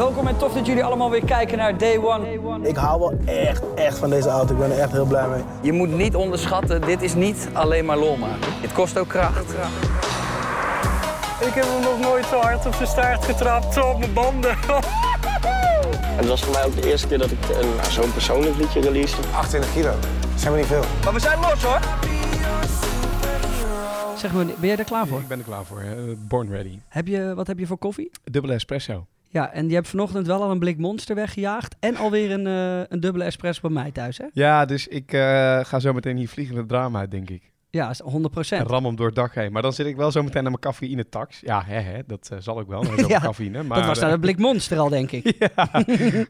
Welkom en tof dat jullie allemaal weer kijken naar Day One. Ik hou wel echt, echt van deze auto. Ik ben er echt heel blij mee. Je moet niet onderschatten, dit is niet alleen maar lol maken. Het kost ook kracht. Ik heb hem nog nooit zo hard op zijn staart getrapt, zo op mijn banden. Het was voor mij ook de eerste keer dat ik een- nou, zo'n persoonlijk liedje release. 28 kilo. Dat zijn we niet veel. Maar we zijn los hoor. Zeg maar, ben jij er klaar voor? Ik ben er klaar voor. hè. Born ready. Heb je, wat heb je voor koffie? Dubbele espresso. Ja, en je hebt vanochtend wel al een blik monster weggejaagd. En alweer een, eh, een dubbele espresso bij mij thuis, hè? Ja, dus ik eh, ga zo meteen hier vliegende drama uit, denk ik. Ja, is 100 En procent. ram hem door het dak heen. Maar dan zit ik wel zo meteen aan mijn cafeïne tax. Ja, hè, hè, dat eh, zal ik wel. Ja, cafeïne. Maar, Dat was nou een blik monster al, denk ik. ja.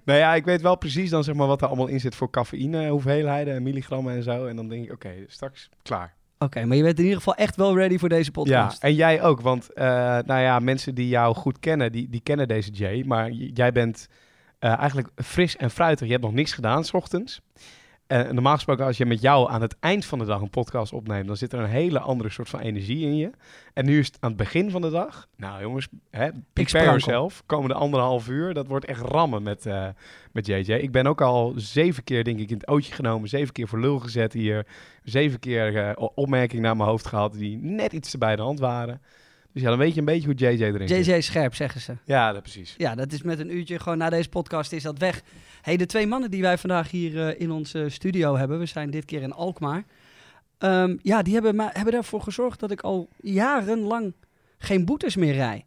nou ja, ik weet wel precies dan zeg maar wat er allemaal in zit voor cafeïne, hoeveelheden en milligrammen en zo. En dan denk ik, oké, straks klaar. Oké, maar je bent in ieder geval echt wel ready voor deze Ja, podcast. en jij ook, want eh, nou ja, mensen die jou goed kennen, die, die kennen deze Jay. Maar jij bent eh, eigenlijk fris en fruitig. Je hebt nog niks gedaan s ochtends. En normaal gesproken, als je met jou aan het eind van de dag een podcast opneemt, dan zit er een hele andere soort van energie in je. En nu is het aan het begin van de dag. Nou jongens, hè, prepare yourself. Komende anderhalf uur, dat wordt echt rammen met, eh, met JJ. Ik ben ook al zeven keer, denk ik, in het ootje genomen. Zeven keer voor lul gezet hier. Zeven keer o- opmerkingen naar mijn hoofd gehad die net iets te bij de hand waren. Dus ja, dan weet je een beetje hoe JJ erin zit. JJ Scherp, zeggen ze. Ja, dat precies. Ja, dat is met een uurtje gewoon na deze podcast is dat weg. Hey, de twee mannen die wij vandaag hier eh, in onze studio hebben, we zijn dit keer in Alkmaar. Ehm, ja, die hebben, ma- hebben ervoor gezorgd dat ik al jarenlang geen boetes meer rij.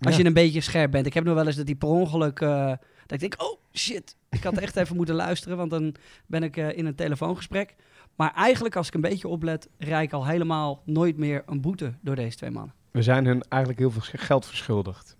Als Ja. je een beetje scherp bent. Ik heb nog wel eens dat die per ongeluk, eh, dat ik denk, oh shit, ik had echt even moeten luisteren, want dan ben ik eh, in een telefoongesprek. Maar eigenlijk, als ik een beetje oplet, rij ik al helemaal nooit meer een boete door deze twee mannen. We zijn hun eigenlijk heel veel geld verschuldigd.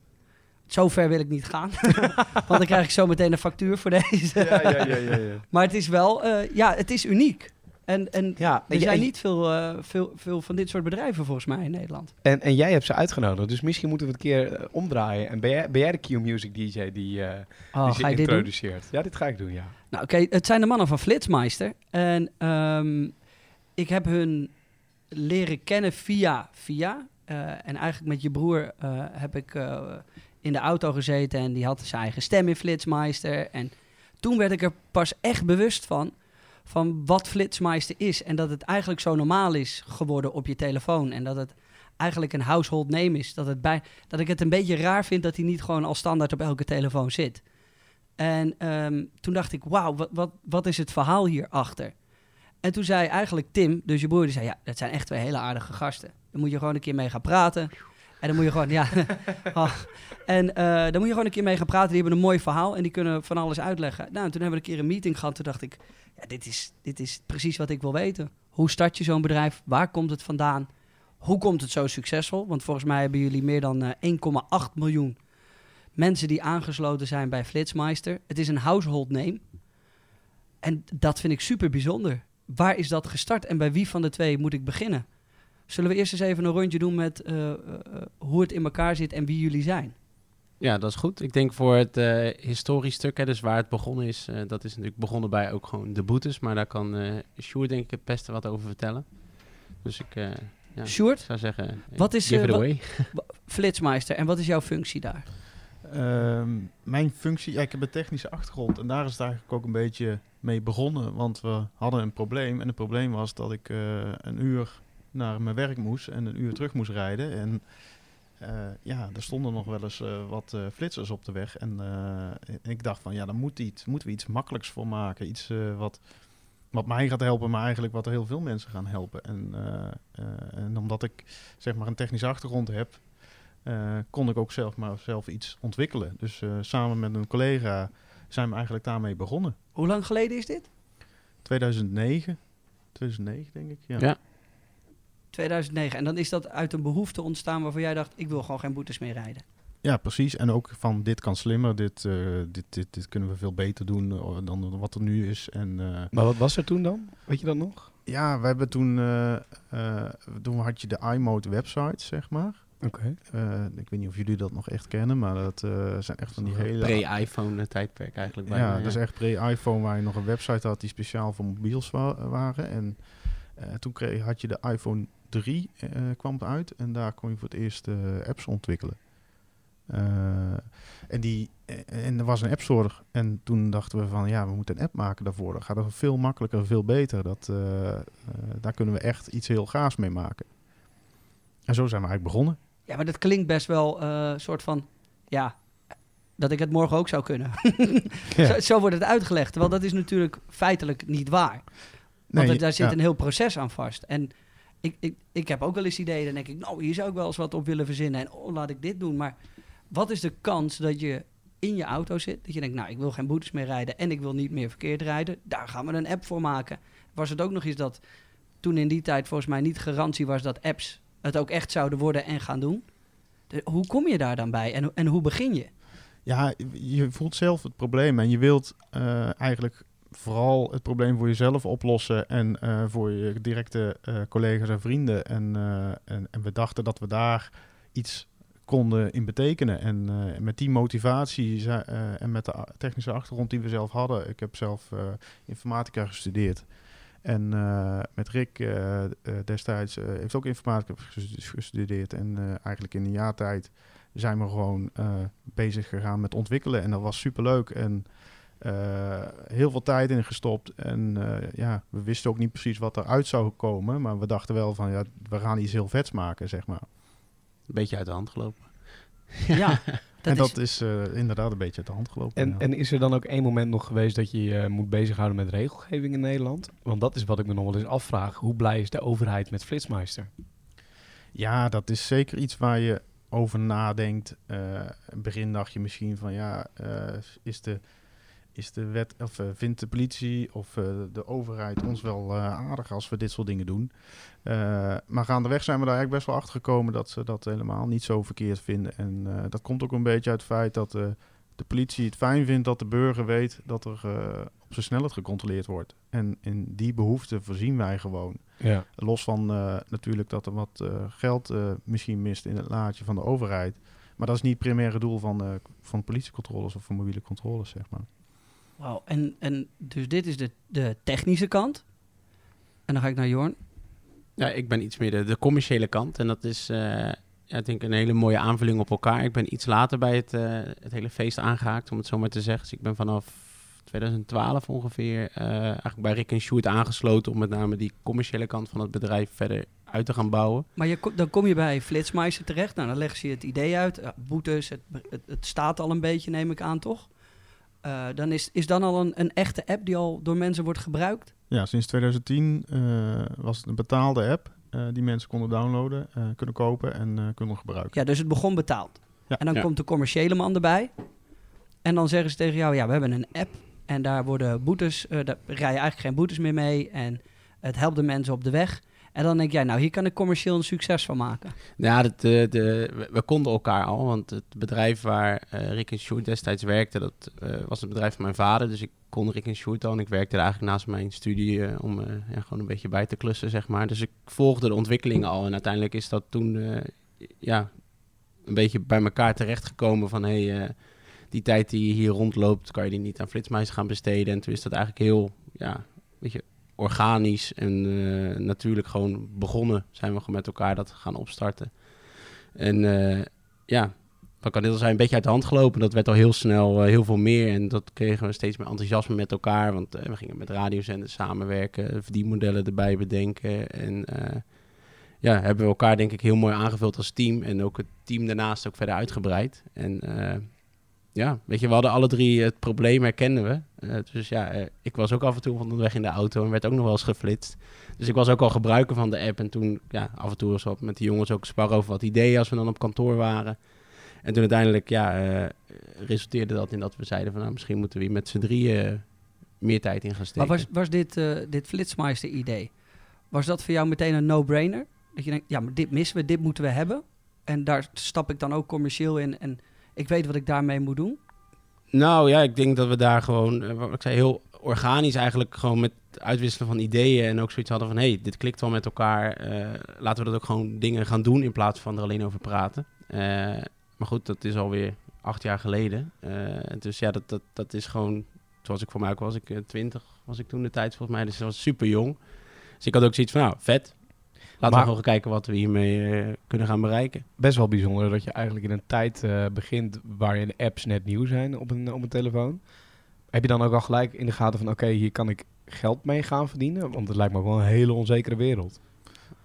Zo ver wil ik niet gaan, want dan krijg ik zo meteen een factuur voor deze. Ja, ja, ja, ja. ja. Maar het is wel, eh, ja, het is uniek. En, en ja er zijn niet veel, eh, veel, veel van dit soort bedrijven volgens mij in Nederland. En, en jij hebt ze uitgenodigd, dus misschien moeten we het een keer eh, omdraaien. En ben jij, ben jij de Q-Music DJ die, eh Oh, die ze dit introduceert? Ja, dit ga ik doen, ja. Nou, oké, het zijn de mannen van Flitsmeister. En ehm, ik heb hun leren kennen via via. Eh, en eigenlijk met je broer eh, heb ik eh, in de auto gezeten en die had zijn eigen stem in Flitsmeister. En toen werd ik er pas echt bewust van, van wat Flitsmeister is. En dat het eigenlijk zo normaal is geworden op je telefoon. En dat het eigenlijk een household name is. Dat, het bij, dat ik het een beetje raar vind dat hij niet gewoon al standaard op elke telefoon zit. En ehm, toen dacht ik, wauw, wat, wat, wat is het verhaal hierachter? En toen zei eigenlijk Tim, dus je broer, die zei, ja, dat zijn echt twee hele aardige gasten. Daar moet je gewoon een keer mee gaan praten. En dan moet je gewoon, ja, oh. en eh, dan moet je gewoon een keer mee gaan praten. Die hebben een mooi verhaal en die kunnen van alles uitleggen. Nou, en toen hebben we een keer een meeting gehad. Toen dacht ik, ja, dit is, dit is precies wat ik wil weten. Hoe start je zo'n bedrijf? Waar komt het vandaan? Hoe komt het zo succesvol? Want volgens mij hebben jullie meer dan eh, 1,8 miljoen mensen die aangesloten zijn bij Flitsmeister. Het is een household name. En dat vind ik super bijzonder. Waar is dat gestart en bij wie van de twee moet ik beginnen? Zullen we eerst eens even een rondje doen met eh, eh, eh, hoe het in elkaar zit en wie jullie zijn? Ja, dat is goed. Ik denk voor het eh, historisch stuk, hè, dus waar het begonnen is, eh, dat is natuurlijk begonnen bij ook gewoon de boetes. Maar daar kan eh Sjoerd denk ik het beste wat over vertellen. Dus ik eh, ja, Sjoerd, zou zeggen, Wat is, give eh, it away. Flitsmeister, en wat is jouw functie daar? Ehm, mijn functie, ja, ik heb een technische achtergrond en daar is het eigenlijk ook een beetje mee begonnen. Want we hadden een probleem en het probleem was dat ik eh, een uur naar mijn werk moest en een uur terug moest rijden. En eh, ja, er stonden nog wel eens eh, wat eh, flitsers op de weg. En eh, ik dacht van, ja, daar moet iets, moeten we iets makkelijks voor maken. Iets eh, wat, wat mij gaat helpen, maar eigenlijk wat er heel veel mensen gaan helpen. En, eh, eh, en omdat ik zeg maar een technische achtergrond heb, eh, kon ik ook zelf maar zelf iets ontwikkelen. Dus eh, samen met een collega zijn we eigenlijk daarmee begonnen. Hoe lang geleden is dit? 2009, 2009 denk ik. Ja. Ja. 2009. En dan is dat uit een behoefte ontstaan waarvan jij dacht, ik wil gewoon geen boetes meer rijden. Ja, precies. En ook van dit kan slimmer, dit, eh, dit, dit, dit kunnen we veel beter doen eh, dan wat er nu is. En eh, Maar wat was er toen dan? Weet je dat nog? ja, we hebben toen, toen had je de iMode website, zeg maar. Oké. Eh, ik weet niet of jullie dat nog echt kennen, maar dat eh, zijn echt van die hele... Pre-iPhone tijdperk eigenlijk. bijna, Ja, dat is echt pre-iPhone waar je nog een website had die speciaal voor mobiels wa- waren. En eh, toen kreeg, had je de iPhone 3 eh, kwam het uit en daar kon je voor het eerst eh, apps ontwikkelen. Eh, en, die, eh, en er was een app store. En toen dachten we van ja, we moeten een app maken daarvoor. Dat gaat het veel makkelijker, veel beter. Dat, eh, eh, daar kunnen we echt iets heel gaafs mee maken. En zo zijn we eigenlijk begonnen. Ja, maar dat klinkt best wel een soort van... Ja, dat ik het morgen ook zou kunnen. Ja. zo, zo wordt het uitgelegd. Terwijl dat is natuurlijk feitelijk niet waar. Want Nee, daar zit ja. een heel proces aan vast. En ik, ik, ik heb ook wel eens ideeën. Dan denk ik, nou, hier zou ik wel eens wat op willen verzinnen. En oh, laat ik dit doen. Maar wat is de kans dat je in je auto zit? Dat je denkt, nou, ik wil geen boetes meer rijden. En ik wil niet meer verkeerd rijden. Daar gaan we een app voor maken. Was het ook nog eens dat toen in die tijd volgens mij niet garantie was dat apps het ook echt zouden worden en gaan doen? Hoe kom je daar dan bij? En, en hoe begin je? Ja, je voelt zelf het probleem en je wilt eh, eigenlijk vooral het probleem voor jezelf oplossen en eh, voor je directe eh, collega's en vrienden. En, eh, en, en we dachten dat we daar iets konden in betekenen. En met die motivatie en met de technische achtergrond die we zelf hadden. Ik heb zelf informatica gestudeerd. En met Rick destijds heeft ook informatica gestu- gestudeerd. En eigenlijk in een jaar tijd zijn we gewoon bezig gegaan met ontwikkelen. En dat was superleuk. En heel veel tijd in gestopt. En eh, ja, we wisten ook niet precies wat eruit zou komen. Maar we dachten wel van, ja, we gaan iets heel vets maken, zeg maar. Een beetje uit de hand gelopen. Ja, dat en dat is eh, inderdaad een beetje uit de hand gelopen. En, ja. en is er dan ook één moment nog geweest dat je je moet bezighouden met regelgeving in Nederland? Want dat is wat ik me nog wel eens afvraag. Hoe blij is de overheid met Flitsmeister? Ja, dat is zeker iets waar je over nadenkt. Eh, in het begin dacht je misschien van ja, eh, is, de, is de wet of eh, vindt de politie of eh, de overheid ons wel eh, aardig als we dit soort dingen doen. Maar gaandeweg zijn we daar eigenlijk best wel achter gekomen dat ze dat helemaal niet zo verkeerd vinden. En dat komt ook een beetje uit het feit dat de politie het fijn vindt dat de burger weet dat er op zijn snelheid gecontroleerd wordt. En in die behoefte voorzien wij gewoon. Ja. Los van natuurlijk dat er wat geld misschien mist in het laadje van de overheid. Maar dat is niet het primaire doel van, eh, van politiecontroles of van mobiele controles, zeg maar. Wauw, en, en dus dit is de, de technische kant. En dan ga ik naar Jorn. Ja, ik ben iets meer de, de commerciële kant. En dat is, eh, ja, ik denk, een hele mooie aanvulling op elkaar. Ik ben iets later bij het, eh, het hele feest aangehaakt, om het zo maar te zeggen. Dus ik ben vanaf 2012 ongeveer eh, eigenlijk bij Rick en Sjoerd aangesloten... om met name die commerciële kant van het bedrijf verder uit te gaan bouwen. Maar je, dan kom je bij Flitsmeister terecht. Nou, dan leggen ze je het idee uit. Boetes, het, het, het staat al een beetje, neem ik aan, toch? Eh, dan is, is dan al een, een echte app die al door mensen wordt gebruikt? Ja, sinds 2010 eh, was het een betaalde app eh, die mensen konden downloaden, eh, kunnen kopen en eh, kunnen gebruiken. Ja, dus het begon betaald. Ja. En dan Ja. komt de commerciële man erbij. En dan zeggen ze tegen jou, ja, we hebben een app. En daar worden boetes, eh, daar rij je eigenlijk geen boetes meer mee. En het helpt de mensen op de weg. En dan denk jij, nou, hier kan ik commercieel een succes van maken. Ja, dat, de, de, we, konden elkaar al, want het bedrijf waar eh, Rick en Sjoerd destijds werkten, dat eh, was het bedrijf van mijn vader. Dus ik kon Rick en Sjoerd al en ik werkte er eigenlijk naast mijn studie eh, om ja, gewoon een beetje bij te klussen, zeg maar. Dus ik volgde de ontwikkelingen al en uiteindelijk is dat toen ja, een beetje bij elkaar terechtgekomen van, hé, hey, die tijd die hier rondloopt, kan je die niet aan Flitsmeister gaan besteden. En toen is dat eigenlijk heel, ja, weet je, organisch en eh, natuurlijk gewoon begonnen. Zijn we gewoon met elkaar dat gaan opstarten. En eh, ja, wat kan dit al zijn, een beetje uit de hand gelopen. Dat werd al heel snel eh, heel veel meer. En dat kregen we steeds meer enthousiasme met elkaar. Want we gingen met radiozenders samenwerken, verdienmodellen erbij bedenken. En ja, hebben we elkaar denk ik heel mooi aangevuld als team. En ook het team daarnaast ook verder uitgebreid. En ja, weet je, we hadden alle drie het probleem, herkenden we. Eh, dus ja, eh, ik was ook af en toe onderweg in de auto en werd ook nog wel eens geflitst. Dus ik was ook al gebruiker van de app. En toen, ja, af en toe was op met de jongens ook sparren over wat ideeën als we dan op kantoor waren. En toen uiteindelijk, ja, eh, resulteerde dat in dat we zeiden van, nou, misschien moeten we hier met z'n drieën meer tijd in gaan steken. Maar was, was dit, dit Flitsmeister-idee, was dat voor jou meteen een no-brainer? Dat je denkt, ja, maar dit missen we, dit moeten we hebben. En daar stap ik dan ook commercieel in en ik weet wat ik daarmee moet doen. Nou ja, ik denk dat we daar gewoon, eh, wat ik zei, heel organisch eigenlijk gewoon met uitwisselen van ideeën en ook zoiets hadden van, hé, hey, dit klikt wel met elkaar, eh, laten we dat ook gewoon dingen gaan doen in plaats van er alleen over praten. Eh, maar goed, dat is alweer acht jaar geleden. Eh, dus ja, dat, dat, dat is gewoon, zoals ik voor mij ook was, ik twintig was ik toen de tijd volgens mij, dus dat was super jong. Dus ik had ook zoiets van, nou, vet. We Maar- gewoon kijken wat we hiermee eh, kunnen gaan bereiken. Best wel bijzonder dat je eigenlijk in een tijd eh, begint waarin apps net nieuw zijn op een, op een telefoon. Heb je dan ook al gelijk in de gaten van, oké, hier kan ik geld mee gaan verdienen? Want het lijkt me wel een hele onzekere wereld.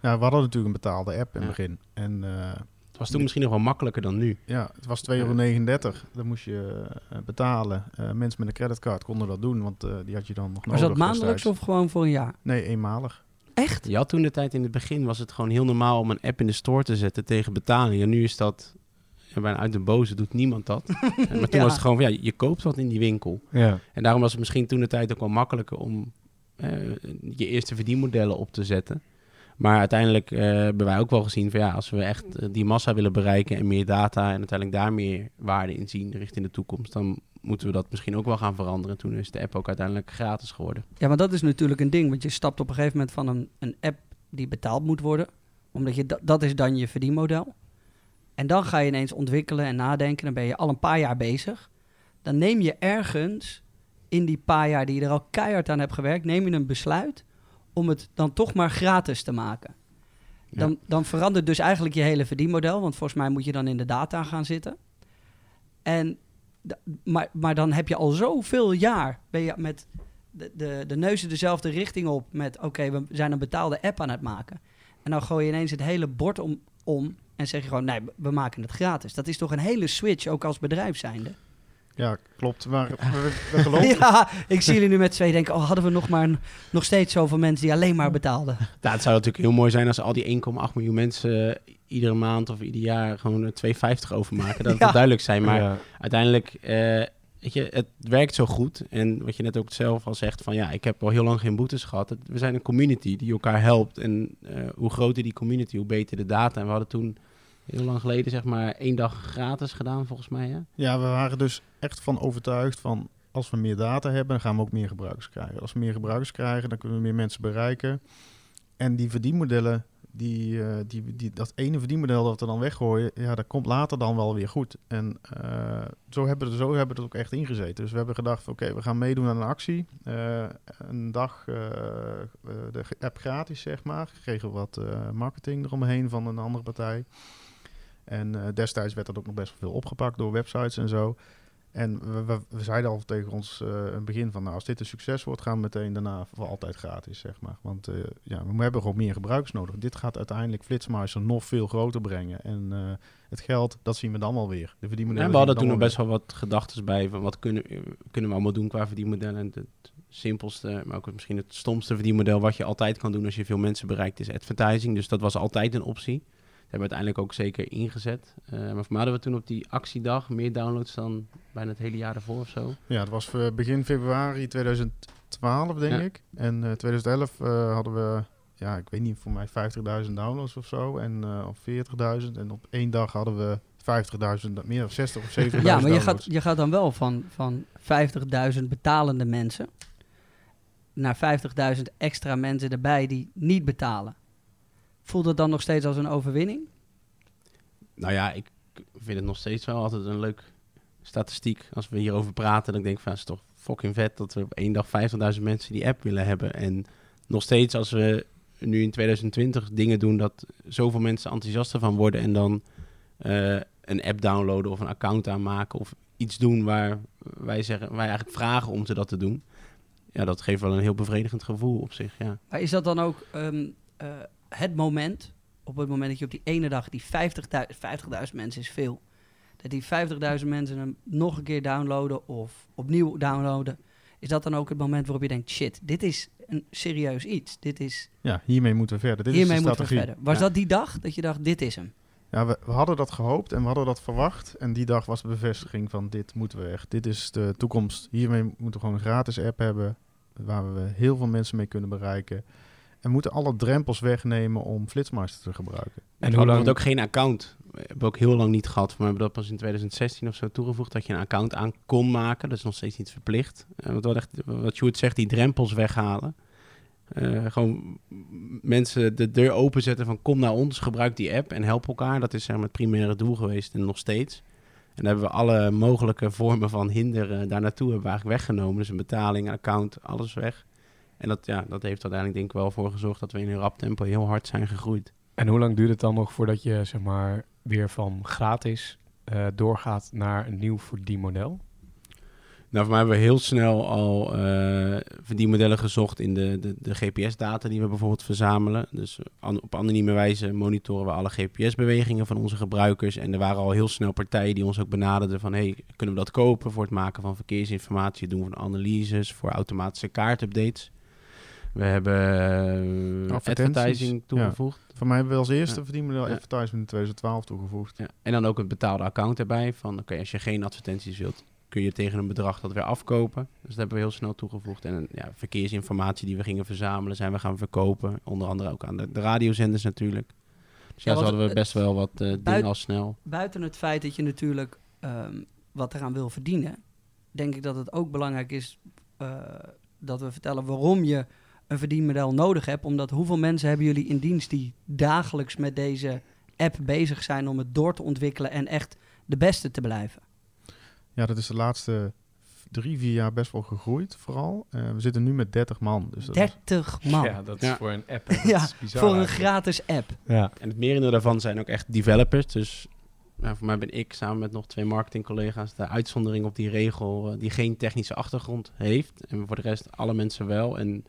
Ja, we hadden natuurlijk een betaalde app in het Ja. begin. En eh, Het was toen misschien nog wel makkelijker dan nu. ja, het was 2,39 euro. Dan moest je betalen. Eh, mensen met een creditcard konden dat doen, want eh, die had je dan nog Was nodig. dat maandelijks of gewoon voor een jaar? Nee, eenmalig. Echt? Had toen de tijd in het begin was het gewoon heel normaal om een app in de store te zetten tegen betaling. En nu is dat ja, bijna uit de boze, doet niemand dat. maar toen Ja. was het gewoon van ja, je koopt wat in die winkel. Ja. En daarom was het misschien toen de tijd ook wel makkelijker om eh, je eerste verdienmodellen op te zetten. Maar uiteindelijk eh, hebben wij ook wel gezien van ja, als we echt eh, die massa willen bereiken en meer data en uiteindelijk daar meer waarde in zien richting de toekomst, dan moeten we dat misschien ook wel gaan veranderen. Toen is de app ook uiteindelijk gratis geworden. Ja, maar dat is natuurlijk een ding. Want je stapt op een gegeven moment van een, een app die betaald moet worden. Omdat je, da- dat is dan je verdienmodel. En dan ga je ineens ontwikkelen en nadenken. Dan ben je al een paar jaar bezig. Dan neem je ergens in die paar jaar die je er al keihard aan hebt gewerkt, neem je een besluit om het dan toch maar gratis te maken. Ja. Dan, dan verandert dus eigenlijk je hele verdienmodel. Want volgens mij moet je dan in de data gaan zitten. En, maar, maar dan heb je al zoveel jaar ben je met de, de, de neuzen dezelfde richting op. Met oké, we zijn een betaalde app aan het maken. En dan gooi je ineens het hele bord om, om en zeg je gewoon, nee, we maken het gratis. Dat is toch een hele switch, ook als bedrijf zijnde. Ja, klopt. Maar we, we geloven... Ja, ik zie jullie nu met twee denken, oh, hadden we nog maar nog steeds zoveel mensen die alleen maar betaalden. Ja, het zou natuurlijk heel mooi zijn als al die 1,8 miljoen mensen eh, iedere maand of ieder jaar gewoon eh, 2,50 overmaken. Dat Ja. duidelijk zijn. Maar Ja. uiteindelijk, eh, weet je, het werkt zo goed. En wat je net ook zelf al zegt, van ja, ik heb al heel lang geen boetes gehad. Het- We zijn een community die elkaar helpt. En eh, hoe groter die community, hoe beter de data. En we hadden toen heel lang geleden, zeg maar, één dag gratis gedaan, volgens mij. Hè? Ja, we waren dus echt van overtuigd van als we meer data hebben, dan gaan we ook meer gebruikers krijgen. Als we meer gebruikers krijgen, dan kunnen we meer mensen bereiken. En die verdienmodellen, die, eh, die, die, dat ene verdienmodel dat we dan weggooien, ja, dat komt later dan wel weer goed. En eh, zo, hebben we, zo hebben we het ook echt ingezeten. Dus we hebben gedacht, oké, we gaan meedoen aan een actie. Eh, een dag de app gratis, zeg maar. Kregen wat marketing eromheen van een andere partij. En eh, destijds werd dat ook nog best wel veel opgepakt door websites en zo. En we, we, we zeiden al tegen ons eh, in het begin van, nou, als dit een succes wordt, gaan we meteen daarna voor altijd gratis, zeg maar. Want eh, ja, we hebben gewoon meer gebruikers nodig. Dit gaat uiteindelijk Flitsmeister nog veel groter brengen. En het geld, dat zien we dan wel weer. De verdienmodellen we hadden toen nog best wel wat gedachten bij van wat kunnen, kunnen we allemaal doen qua verdienmodellen. En het simpelste, maar ook misschien het stomste verdienmodel wat je altijd kan doen als je veel mensen bereikt is advertising. Dus dat was altijd een optie. Dat hebben we uiteindelijk ook zeker ingezet. Eh, maar voor mij hadden we toen op die actiedag meer downloads dan bijna het hele jaar ervoor of zo. Ja, dat was begin februari 2012, denk Ja. ik. En eh 2011 eh, hadden we, ja, ik weet niet, voor mij 50.000 downloads of zo. En eh of 40.000. En op één dag hadden we 50.000, meer of 60 of 70.000 Ja, maar je gaat, je gaat dan wel van, van 50.000 betalende mensen naar 50.000 extra mensen erbij die niet betalen. Voelt dat dan nog steeds als een overwinning? Nou ja, ik vind het nog steeds wel altijd een leuk statistiek. Als we hierover praten, dan denk ik van, het is toch fucking vet dat we op één dag 50.000 mensen die app willen hebben. En nog steeds als we nu in 2020 dingen doen dat zoveel mensen enthousiast ervan worden en dan eh, een app downloaden of een account aanmaken of iets doen waar wij, zeggen, wij eigenlijk vragen om ze dat te doen. Ja, dat geeft wel een heel bevredigend gevoel op zich, ja. Maar is dat dan ook ehm, eh, het moment, op het moment dat je op die ene dag die 50.000 50.000 mensen is veel, dat die 50.000 mensen hem nog een keer downloaden of opnieuw downloaden, is dat dan ook het moment waarop je denkt, shit, dit is een serieus iets. Dit is, Ja, hiermee moeten we verder. Dit hiermee is de moeten we strategie. verder. Was Ja. dat die dag dat je dacht, dit is hem? Ja, we, we hadden dat gehoopt en we hadden dat verwacht. En die dag was de bevestiging van dit moeten we echt. Dit is de toekomst. Hiermee moeten we gewoon een gratis app hebben. Waar we heel veel mensen mee kunnen bereiken. En we moeten alle drempels wegnemen om Flitsmeister te gebruiken. En hoe lang ook geen account. We hebben ook heel lang niet gehad. Voor mij hebben we dat pas in 2016 of zo toegevoegd. Dat je een account aan kon maken. Dat is nog steeds niet verplicht. En wat, wat, echt, wat Sjoerd zegt, die drempels weghalen. Eh, gewoon mensen de deur openzetten van kom naar ons, gebruik die app en help elkaar. Dat is zeg maar het primaire doel geweest en nog steeds. En daar hebben we alle mogelijke vormen van hinder eh, daar naartoe hebben we eigenlijk weggenomen. Dus een betaling, een account, alles weg. En dat, ja, dat heeft uiteindelijk denk ik wel voor gezorgd dat we in een rap tempo heel hard zijn gegroeid. En hoe lang duurt het dan nog voordat je zeg maar weer van gratis eh, doorgaat naar een nieuw verdienmodel? Nou, voor mij hebben we heel snel al eh, verdienmodellen gezocht in de, de, de GPS-data die we bijvoorbeeld verzamelen. Dus an- op anonieme wijze monitoren we alle GPS-bewegingen van onze gebruikers. En er waren al heel snel partijen die ons ook benaderden van... hey, kunnen we dat kopen voor het maken van verkeersinformatie? Doen van analyses, voor automatische kaartupdates. We hebben Advertenties, advertising toegevoegd. Voor mij hebben we als eerste Ja. verdienmodel Ja. advertisement in 2012 toegevoegd. Ja. En dan ook een betaalde account erbij. Van oké, als je geen advertenties wilt, kun je tegen een bedrag dat weer afkopen. Dus dat hebben we heel snel toegevoegd. En ja, verkeersinformatie die we gingen verzamelen, zijn we gaan verkopen. Onder andere ook aan de, de radiozenders natuurlijk. Dus ja, Ja, zo want hadden we best wel wat eh, dingen al snel. Buiten het feit dat je natuurlijk ehm, wat eraan wil verdienen, denk ik dat het ook belangrijk is eh, dat we vertellen waarom je een verdienmodel nodig hebt. Omdat hoeveel mensen hebben jullie in dienst die dagelijks met deze app bezig zijn om het door te ontwikkelen en echt de beste te blijven? Ja, dat is de laatste drie, vier jaar best wel gegroeid, vooral. Eh, we zitten nu met 30 man. Dus dat is- 30 man. Ja, dat is Ja. voor een app. Ja, is bizar voor een eigenlijk. gratis app. Ja. En het merendeel daarvan zijn ook echt developers. Dus nou, voor mij ben ik samen met nog twee marketingcollega's de uitzondering op die regel eh, die geen technische achtergrond heeft. En voor de rest alle mensen wel. En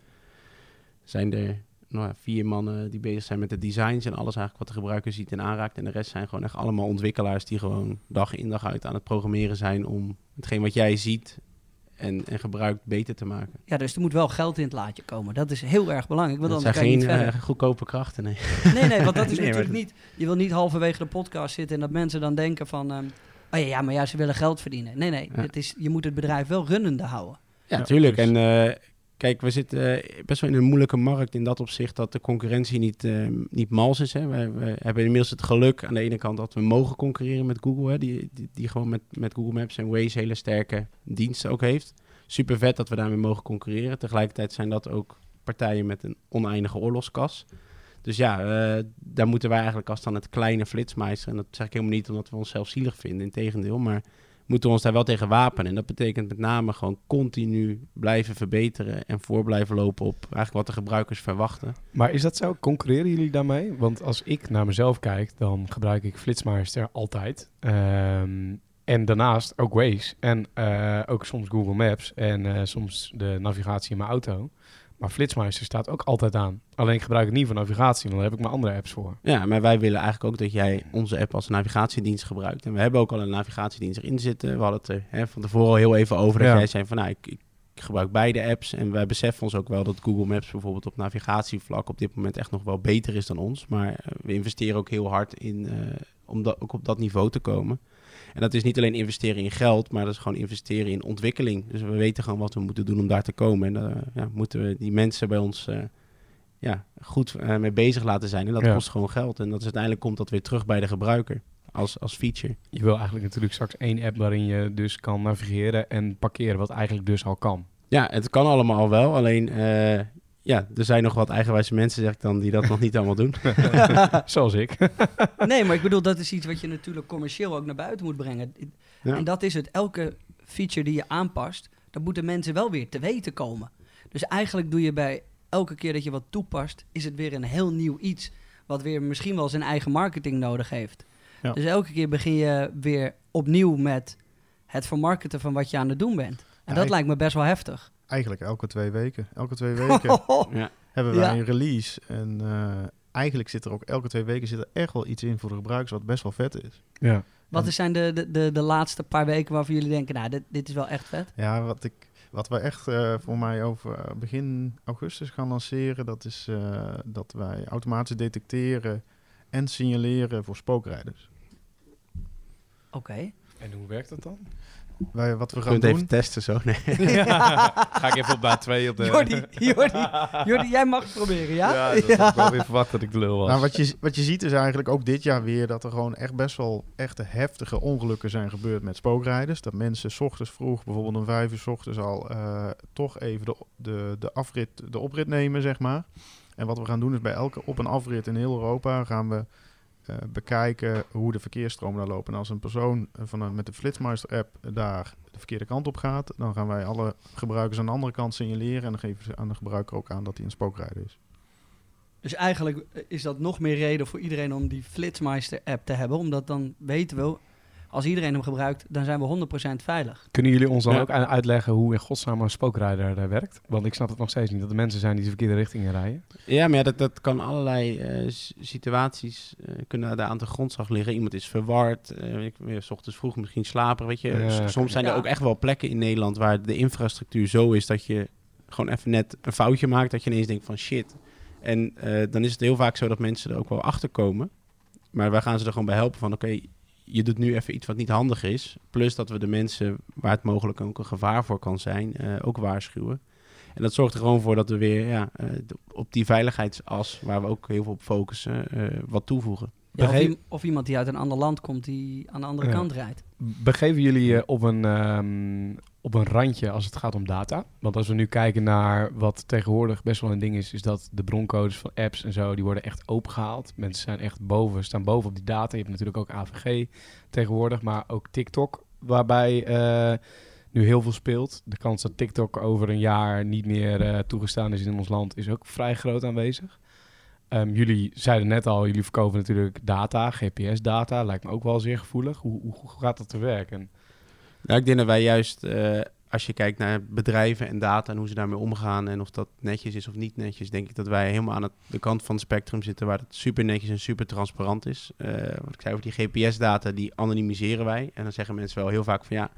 zijn er nou ja, vier mannen die bezig zijn met de designs en alles eigenlijk wat de gebruiker ziet en aanraakt. En de rest zijn gewoon echt allemaal ontwikkelaars die gewoon dag in dag uit aan het programmeren zijn om hetgeen wat jij ziet en, en gebruikt beter te maken. Ja, dus er moet wel geld in het laadje komen. Dat is heel erg belangrijk. Want dat dan zijn geen niet verder. eh, goedkope krachten, nee. Nee, nee, want dat is Nee, maar natuurlijk niet... Je wil niet halverwege de podcast zitten en dat mensen dan denken van... ehm, oh ja, ja, maar ja, ze willen geld verdienen. Nee, nee, Ja. het is, je moet het bedrijf wel runnende houden. Ja, Ja, tuurlijk. precies. En eh, kijk, we zitten eh, best wel in een moeilijke markt in dat opzicht dat de concurrentie niet, eh, niet mals is. Hè. We, we hebben inmiddels het geluk aan de ene kant dat we mogen concurreren met Google, hè, die, die, die gewoon met, met Google Maps en Waze hele sterke diensten ook heeft. Super vet dat we daarmee mogen concurreren. Tegelijkertijd zijn dat ook partijen met een oneindige oorlogskas. Dus ja, eh, daar moeten wij eigenlijk als dan het kleine flitsmeister, en dat zeg ik helemaal niet omdat we onszelf zielig vinden, in tegendeel, maar moeten we ons daar wel tegen wapenen. En dat betekent met name gewoon continu blijven verbeteren en voor blijven lopen op eigenlijk wat de gebruikers verwachten. Maar is dat zo? Concurreren jullie daarmee? Want als ik naar mezelf kijk, dan gebruik ik Flitsmeister altijd. Ehm, en daarnaast ook Waze. En eh, ook soms Google Maps. En eh, soms de navigatie in mijn auto. Maar Flitsmeister staat ook altijd aan. Alleen ik gebruik het niet voor navigatie, want daar heb ik mijn andere apps voor. Ja, maar wij willen eigenlijk ook dat jij onze app als navigatiedienst gebruikt. En we hebben ook al een navigatiedienst erin zitten. We hadden het er hè, van tevoren al heel even over dat jij zei van nou, ik, ik, ik gebruik beide apps. En wij beseffen ons ook wel dat Google Maps bijvoorbeeld op navigatievlak op dit moment echt nog wel beter is dan ons. Maar eh, we investeren ook heel hard in eh, om dat, ook op dat niveau te komen. En dat is niet alleen investeren in geld, maar dat is gewoon investeren in ontwikkeling. Dus we weten gewoon wat we moeten doen om daar te komen. En daar ja, moeten we die mensen bij ons eh, ja, goed eh, mee bezig laten zijn. En dat Ja. kost gewoon geld. En dat is uiteindelijk komt dat weer terug bij de gebruiker als, als feature. Je wil eigenlijk natuurlijk straks één app waarin je dus kan navigeren en parkeren, wat eigenlijk dus al kan. Ja, het kan allemaal wel. Alleen, eh, ja, er zijn nog wat eigenwijze mensen, zeg ik dan, die dat nog niet allemaal doen. Zoals ik. Nee, maar ik bedoel, dat is iets wat je natuurlijk commercieel ook naar buiten moet brengen. Ja. En dat is het. Elke feature die je aanpast, dat moeten mensen wel weer te weten komen. Dus eigenlijk doe je bij elke keer dat je wat toepast, is het weer een heel nieuw iets. Wat weer misschien wel zijn eigen marketing nodig heeft. Ja. Dus elke keer begin je weer opnieuw met het vermarkten van wat je aan het doen bent. En Ja, dat ik- lijkt me best wel heftig. Eigenlijk elke twee weken. Elke twee weken Ja. hebben wij Ja. een release. En eh, eigenlijk zit er ook elke twee weken zit er echt wel iets in voor de gebruikers wat best wel vet is. Ja. Wat En- zijn de, de, de, de laatste paar weken waarvan jullie denken, nou, dit, dit is wel echt vet? Ja, wat, ik, wat we echt eh, voor mij over eh, begin augustus gaan lanceren, dat is eh, dat wij automatisch detecteren en signaleren voor spookrijders. Oké. En hoe werkt dat dan? Wij, wat we Je gaan kunt doen, even testen zo. Nee. Ga ik even op baan 2 op de... Jordi, Jordi, Jordi, jij mag het proberen, ja? Ja, dat ik wel weer verwacht dat ik de lul was. Nou, wat, je, wat je ziet is eigenlijk ook dit jaar weer dat er gewoon echt best wel echte heftige ongelukken zijn gebeurd met spookrijders. Dat mensen 's ochtends vroeg, bijvoorbeeld om vijf uur 's ochtends al, eh, toch even de, de, de afrit, de oprit nemen, zeg maar. En wat we gaan doen is bij elke op- en afrit in heel Europa gaan we bekijken hoe de verkeersstromen daar lopen. En als een persoon eh, van een, met de Flitsmeister-app daar de verkeerde kant op gaat, dan gaan wij alle gebruikers aan de andere kant signaleren en dan geven ze aan de gebruiker ook aan dat hij een spookrijder is. Dus eigenlijk is dat nog meer reden voor iedereen om die Flitsmeister-app te hebben. Omdat dan weten we, als iedereen hem gebruikt, dan zijn we 100% veilig. Kunnen jullie ons dan Ja. ook uitleggen hoe in godsnaam een spookrijder eh, werkt? Want ik snap het nog steeds niet, dat er mensen zijn die de verkeerde richting in rijden. Ja, maar ja, dat, dat kan allerlei eh, situaties eh, kunnen daar aan de grondslag liggen. Iemand is verward, eh ik, weer 's ochtends vroeg misschien slapen, weet je. Ja. Soms zijn Ja. er ook echt wel plekken in Nederland waar de infrastructuur zo is dat je gewoon even net een foutje maakt, dat je ineens denkt van shit. En eh, dan is het heel vaak zo dat mensen er ook wel achter komen. Maar wij gaan ze er gewoon bij helpen van oké, je doet nu even iets wat niet handig is. Plus dat we de mensen waar het mogelijk ook een gevaar voor kan zijn, eh, ook waarschuwen. En dat zorgt er gewoon voor dat we weer ja, eh, op die veiligheidsas, waar we ook heel veel op focussen, eh, wat toevoegen. Ja, of, iemand die uit een ander land komt die aan de andere Ja. kant rijdt. Begeven jullie je op een, ehm, op een randje als het gaat om data? Want als we nu kijken naar wat tegenwoordig best wel een ding is, is dat de broncodes van apps en zo, die worden echt opengehaald. Mensen zijn echt boven, staan boven op die data. Je hebt natuurlijk ook AVG tegenwoordig, maar ook TikTok, waarbij eh, nu heel veel speelt. De kans dat TikTok over een jaar niet meer eh, toegestaan is in ons land is ook vrij groot aanwezig. Ehm, jullie zeiden net al, jullie verkopen natuurlijk data, GPS-data. Lijkt me ook wel zeer gevoelig. Hoe, hoe, hoe gaat dat te werken? Nou, ik denk dat wij juist, eh, als je kijkt naar bedrijven en data en hoe ze daarmee omgaan en of dat netjes is of niet netjes, denk ik dat wij helemaal aan de kant van het spectrum zitten waar het super netjes en super transparant is. Eh, wat ik zei over die GPS-data, die anonimiseren wij. En dan zeggen mensen wel heel vaak van ja,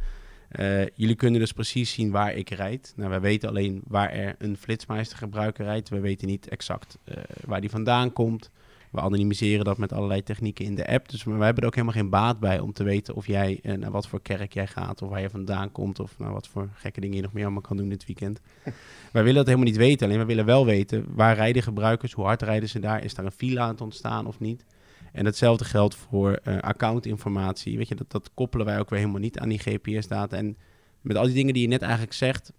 eh, jullie kunnen dus precies zien waar ik rijd. Nou, wij weten alleen waar er een flitsmeister gebruiker rijdt. We weten niet exact waar die vandaan komt. We anonimiseren dat met allerlei technieken in de app. Dus we hebben er ook helemaal geen baat bij om te weten of jij eh, naar wat voor kerk jij gaat, of waar je vandaan komt, of naar wat voor gekke dingen je nog meer allemaal kan doen dit weekend. wij willen dat helemaal niet weten. Alleen we willen wel weten waar rijden gebruikers, hoe hard rijden ze daar, is daar een file aan het ontstaan of niet. En hetzelfde geldt voor eh, accountinformatie. Weet je, dat, dat koppelen wij ook weer helemaal niet aan die GPS-data. En met al die dingen die je net eigenlijk zegt,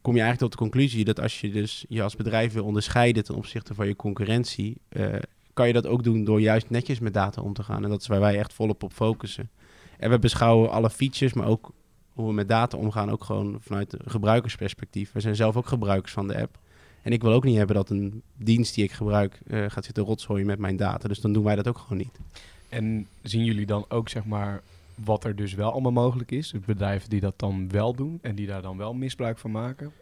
kom je eigenlijk tot de conclusie dat als je dus je als bedrijf wil onderscheiden ten opzichte van je concurrentie, eh, kan je dat ook doen door juist netjes met data om te gaan. En dat is waar wij echt volop op focussen. En we beschouwen alle features, maar ook hoe we met data omgaan, ook gewoon vanuit gebruikersperspectief. We zijn zelf ook gebruikers van de app. En ik wil ook niet hebben dat een dienst die ik gebruik eh, gaat zitten rotzooien met mijn data. Dus dan doen wij dat ook gewoon niet. En zien jullie dan ook, zeg maar, wat er dus wel allemaal mogelijk is? Dus bedrijven die dat dan wel doen en die daar dan wel misbruik van maken?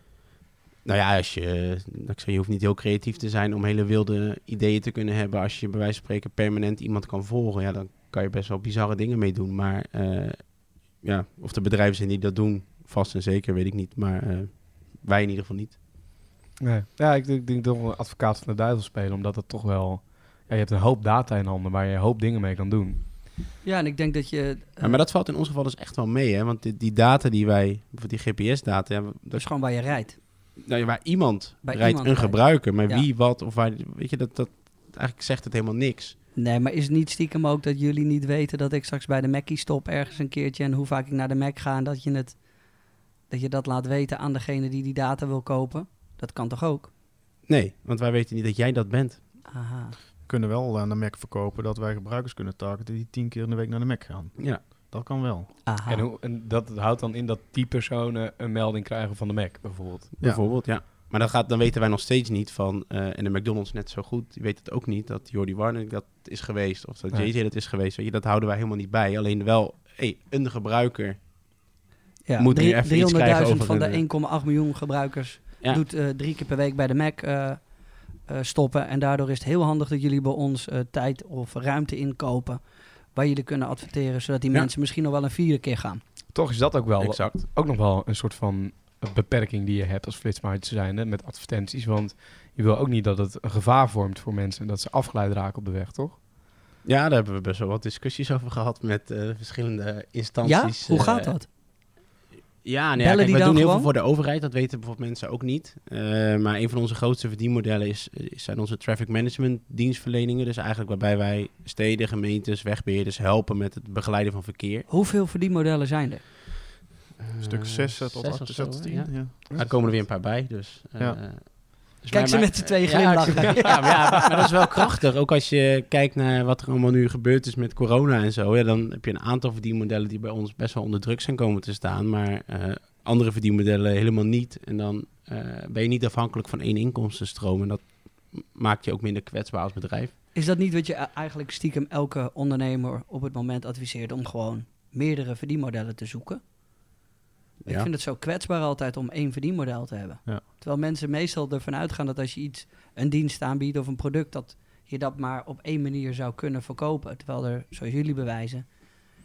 Nou ja, als je, eh, ik zeg, je hoeft niet heel creatief te zijn om hele wilde ideeën te kunnen hebben. Als je bij wijze van spreken permanent iemand kan volgen, ja, dan kan je best wel bizarre dingen mee doen. Maar eh, ja, of de bedrijven zijn die dat doen, vast en zeker, weet ik niet. Maar eh, wij in ieder geval niet. Nee. Ja, ik denk, ik denk toch wel een advocaat van de duivel spelen, omdat het toch wel... Ja, je hebt een hoop data in handen waar je een hoop dingen mee kan doen. Ja, en ik denk dat je... Ja, maar dat valt in ons geval dus echt wel mee, hè? Want die, die data die wij, bijvoorbeeld die GPS-data, ja, dat dat is gewoon waar je rijdt. Nou, ja, waar iemand Bij rijdt iemand een rijdt. gebruiker, maar Ja. wie, wat of waar, weet je, dat, dat eigenlijk zegt het helemaal niks. Nee, maar is het niet stiekem ook dat jullie niet weten dat ik straks bij de Mackie stop ergens een keertje en hoe vaak ik naar de Mac ga en dat je, het, dat je dat laat weten aan degene die die data wil kopen? Dat kan toch ook? Nee, want wij weten niet dat jij dat bent. Aha. We kunnen wel aan de Mac verkopen dat wij gebruikers kunnen targeten die tien keer in de week naar de Mac gaan. Ja. Dat kan wel. Aha. En, hoe, en dat houdt dan in dat die personen een melding krijgen van de Mac, bijvoorbeeld. Bijvoorbeeld, ja. Maar dat gaat, dan weten wij nog steeds niet van, eh, en de McDonald's net zo goed, die weet het ook niet, dat Jordi Warner dat is geweest, of dat. JJ dat is geweest. Weet je, dat houden wij helemaal niet bij. Alleen wel, hey, een gebruiker. ja, moet drie- even iets krijgen 300.000 over van de een, 1,8 miljoen gebruikers Ja. doet eh, drie keer per week bij de Mac eh, eh, stoppen. En daardoor is het heel handig dat jullie bij ons eh, tijd of ruimte inkopen waar jullie kunnen adverteren, zodat die Ja. mensen misschien nog wel een vierde keer gaan. Toch is dat ook wel Exact. ook nog wel een soort van beperking die je hebt als flitsmeister zijnde met advertenties. Want je wil ook niet dat het een gevaar vormt voor mensen dat ze afgeleid raken op de weg, toch? Ja, daar hebben we best wel wat discussies over gehad met eh, verschillende instanties. Ja? Hoe eh, gaat dat? Ja, nee, Bellen ja, kijk, die wij dan doen heel gewoon? veel voor de overheid. Dat weten bijvoorbeeld mensen ook niet. Eh, maar een van onze grootste verdienmodellen is, zijn onze traffic management dienstverleningen. Dus eigenlijk waarbij wij steden, gemeentes, wegbeheerders helpen met het begeleiden van verkeer. Hoeveel verdienmodellen zijn er? Een stuk 6 tot zes 8 of tot zo, 16. ja. Er komen er weer een paar bij. Dus, eh, Ja. Dus Kijk ze met z'n tweeën ja, glimlachen. Ja, maar, ja, maar dat is wel krachtig. Ook als je kijkt naar wat er allemaal nu gebeurd is met corona en zo. Ja, dan heb je een aantal verdienmodellen die bij ons best wel onder druk zijn komen te staan. Maar eh, andere verdienmodellen helemaal niet. En dan eh, ben je niet afhankelijk van één inkomstenstroom. En dat maakt je ook minder kwetsbaar als bedrijf. Is dat niet wat je eigenlijk stiekem elke ondernemer op het moment adviseert om gewoon meerdere verdienmodellen te zoeken? Ik Ja. vind het zo kwetsbaar altijd om één verdienmodel te hebben. Ja. Terwijl mensen meestal ervan uitgaan dat als je iets, een dienst aanbiedt of een product, dat je dat maar op één manier zou kunnen verkopen. Terwijl er, zoals jullie bewijzen,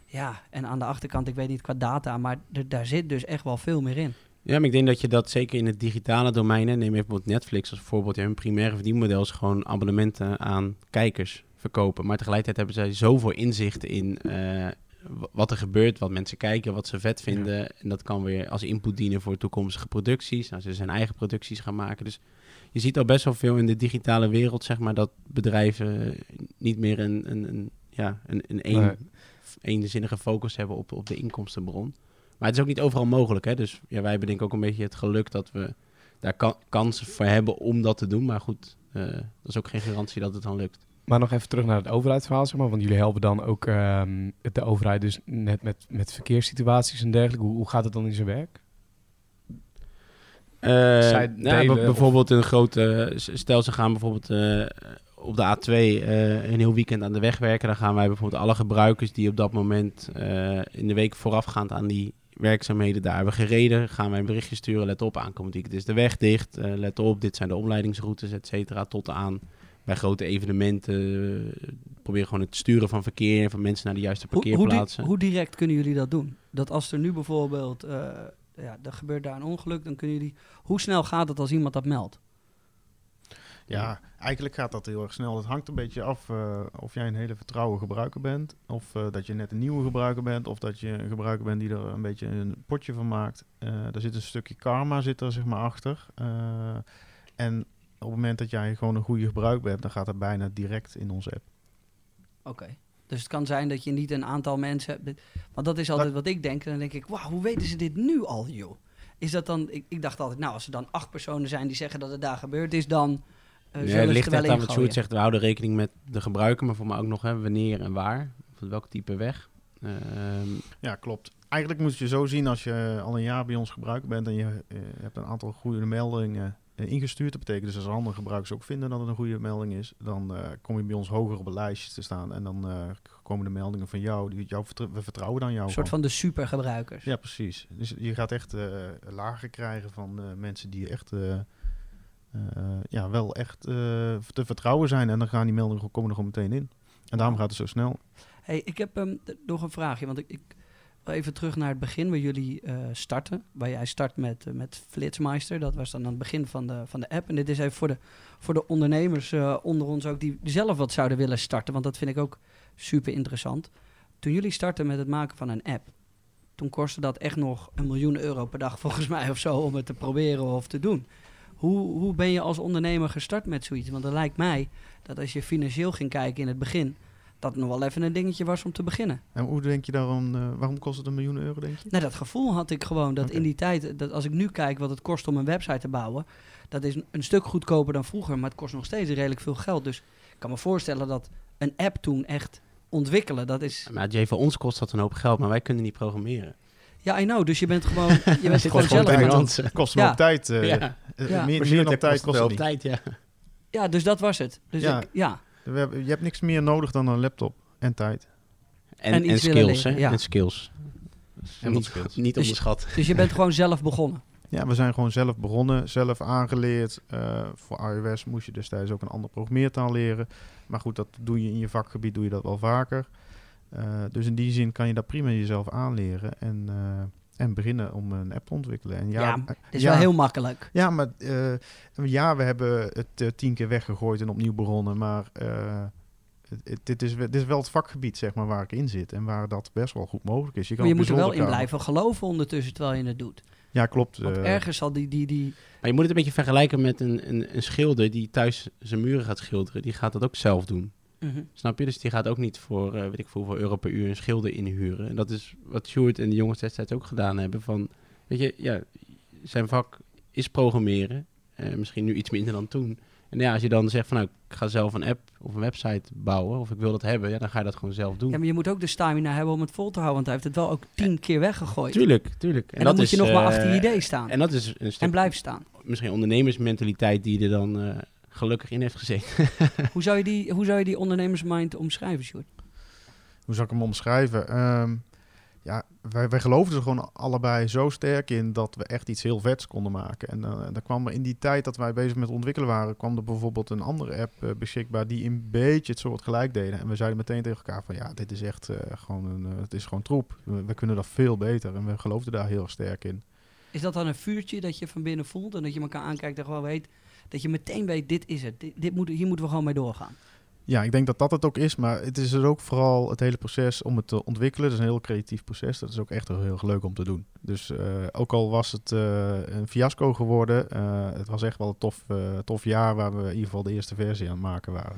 ja, en aan de achterkant, ik weet niet qua data, maar daar zit dus echt wel veel meer in. Ja, maar ik denk dat je dat zeker in het digitale domein, neem even bijvoorbeeld Netflix als voorbeeld, ja, hun primaire verdienmodel is gewoon abonnementen aan kijkers verkopen. Maar tegelijkertijd hebben zij zoveel inzichten in eh, wat er gebeurt, wat mensen kijken, wat ze vet vinden. En dat kan weer als input dienen voor toekomstige producties. Nou, ze zijn eigen producties gaan maken. Dus je ziet al best wel veel in de digitale wereld, zeg maar, dat bedrijven niet meer een, een, een, ja, een, een eenzinnige focus hebben op, op de inkomstenbron. Maar het is ook niet overal mogelijk. Hè? Dus ja, wij hebben denk ik ook een beetje het geluk dat we daar kan, kansen voor hebben om dat te doen. Maar goed, eh, dat is ook geen garantie dat het dan lukt. Maar nog even terug naar het overheidsverhaal, zeg maar. Want jullie helpen dan ook ehm, de overheid dus net met, met verkeerssituaties en dergelijke. Hoe, hoe gaat het dan in zijn werk? Eh, Zij nou, b- bijvoorbeeld een grote... Stel, ze gaan bijvoorbeeld eh, op de A2 eh, een heel weekend aan de weg werken. Dan gaan wij bijvoorbeeld alle gebruikers die op dat moment eh, in de week voorafgaand aan die werkzaamheden daar hebben gereden, gaan wij een berichtje sturen. Let op, aankomend weekend is de weg dicht. eh, let op, dit zijn de omleidingsroutes, et cetera. Tot aan bij grote evenementen. eh, probeer gewoon het sturen van verkeer, van mensen naar de juiste Hoe, hoe, di- parkeerplaatsen. hoe direct kunnen jullie dat doen? Dat als er nu bijvoorbeeld, eh, ja, er gebeurt daar een ongeluk, dan kunnen jullie... Hoe snel gaat het als iemand dat meldt? Ja, eigenlijk gaat dat heel erg snel. Het hangt een beetje af eh, of jij een hele vertrouwen gebruiker bent. Of eh, dat je net een nieuwe gebruiker bent. Of dat je een gebruiker bent die er een beetje een potje van maakt. Eh er zit een stukje karma zit er, zeg maar, achter. Eh, en op het moment dat jij gewoon een goede gebruiker bent, dan gaat dat bijna direct in onze app. Oké. Dus het kan zijn dat je niet een aantal mensen hebt. Want dat is altijd wat ik denk. En dan denk ik, wauw, hoe weten ze dit nu al, joh? Is dat dan... Ik, ik dacht altijd, nou, als er dan acht personen zijn die zeggen dat het daar gebeurd is, dan... eh Nee, zullen het ze ligt er wel echt aan wat ingooien. Sjoerd zegt. We houden rekening met de gebruiker, maar voor mij ook nog hè, wanneer en waar. Of welk type weg. Ehm, Ja, klopt. Eigenlijk moet je zo zien als je al een jaar bij ons gebruiker bent en je eh, hebt een aantal goede meldingen eh, ingestuurd. Dat betekent dus als andere gebruikers ook vinden dat het een goede melding is, dan eh, kom je bij ons hoger op een lijstje te staan. En dan eh, komen de meldingen van jou, die jou we vertrouwen dan jou. Een soort van de supergebruikers. Ja, precies. Dus je gaat echt eh, lager krijgen van eh, mensen die echt eh, eh, ja, wel echt eh, te vertrouwen zijn. En dan gaan die meldingen komen er gewoon meteen in. En daarom gaat het zo snel. Hey, ik heb ehm, nog een vraagje. Want ik, even terug naar het begin waar jullie eh, starten. Waar jij start met, eh, met Flitsmeister. Dat was dan aan het begin van de, van de app. En dit is even voor de, voor de ondernemers eh, onder ons ook die zelf wat zouden willen starten. Want dat vind ik ook super interessant. Toen jullie startten met het maken van een app. Toen kostte dat echt nog een miljoen euro per dag volgens mij of zo om het te proberen of te doen. Hoe, hoe ben je als ondernemer gestart met zoiets? Want het lijkt mij dat als je financieel ging kijken in het begin, dat het nog wel even een dingetje was om te beginnen. En hoe denk je daarom, eh, waarom kost het een miljoen euro, denk je? Nou, dat gevoel had ik gewoon dat in die tijd, dat als ik nu kijk wat het kost om een website te bouwen, dat is een, een stuk goedkoper dan vroeger, maar het kost nog steeds redelijk veel geld. Dus ik kan me voorstellen dat een app toen echt ontwikkelen, dat is... maar Jay, voor ons kost dat een hoop geld, maar wij kunnen niet programmeren. Ja, I know, dus je bent gewoon, je bent gewoon gewoon zelf... het- kost Ja. ook tijd. eh, ja. Ja. Meer, meer dan tijd kost wel het op niet. tijd, ja. Ja, dus dat was het. Dus Ja. ik, ja. We hebben, je hebt niks meer nodig dan een laptop en tijd. En, En skills, hè? ja. En skills. En niet, skills. niet Dus- onderschat. Dus je bent gewoon zelf begonnen. Ja, we zijn gewoon zelf begonnen, zelf aangeleerd. Eh, voor iOS moest je destijds ook een andere programmeertaal leren. Maar goed, dat doe je in je vakgebied, doe je dat wel vaker. Eh, dus in die zin kan je dat prima jezelf aanleren en, eh, en beginnen om een app te ontwikkelen. En ja, Ja, eh, Het is ja, wel heel makkelijk. Ja, maar eh, ja, we hebben het eh, tien keer weggegooid en opnieuw begonnen. Maar eh, het- dit, is, dit is wel het vakgebied zeg maar, waar ik in zit en waar dat best wel goed mogelijk is. Je, kan Maar je moet er wel in blijven geloven ondertussen terwijl je het doet. Ja, klopt. Want ergens zal die, die, die... Maar je moet het een beetje vergelijken met een, een, een schilder die thuis zijn muren gaat schilderen. Die gaat dat ook zelf doen. Mhm. Snap je? Dus die gaat ook niet voor, eh, weet ik veel, hoeveel euro per uur een schilder inhuren. En dat is wat Sjoerd en de jongens destijds ook gedaan hebben. Van, weet je, ja, zijn vak is programmeren. Eh, misschien nu iets minder dan toen. En ja, als je dan zegt van nou, ik ga zelf een app of een website bouwen, of ik wil dat hebben, ja, dan ga je dat gewoon zelf doen. Ja, maar je moet ook de stamina hebben om het vol te houden, want hij heeft het wel ook tien keer weggegooid. Tuurlijk, tuurlijk. En, dan moet je nog maar achter je eh, idee staan. En dat is een En blijven staan. misschien ondernemersmentaliteit die er dan eh, gelukkig in heeft gezeten. Hoe zou je die, hoe zou je die ondernemersmind omschrijven, Sjoerd? Hoe zou ik hem omschrijven? Ehm, ja, wij, wij geloofden er gewoon allebei zo sterk in dat we echt iets heel vets konden maken. En eh dan kwam er in die tijd dat wij bezig met ontwikkelen waren, kwam er bijvoorbeeld een andere app eh, beschikbaar die een beetje het soort gelijk deden. En we zeiden meteen tegen elkaar van ja, dit is echt eh, gewoon een, het is gewoon troep. We, we kunnen dat veel beter en we geloofden daar heel sterk in. Is dat dan een vuurtje dat je van binnen voelt en dat je elkaar aankijkt en gewoon weet dat je meteen weet, dit is het. Dit, dit moet, hier moeten we gewoon mee doorgaan. Ja, ik denk dat dat het ook is, maar het is er ook vooral het hele proces om het te ontwikkelen. Dat is een heel creatief proces. Dat is ook echt heel erg leuk om te doen. Dus eh, ook al was het eh, een fiasco geworden, eh, het was echt wel een tof, tof jaar waar we in ieder geval de eerste versie aan het maken waren.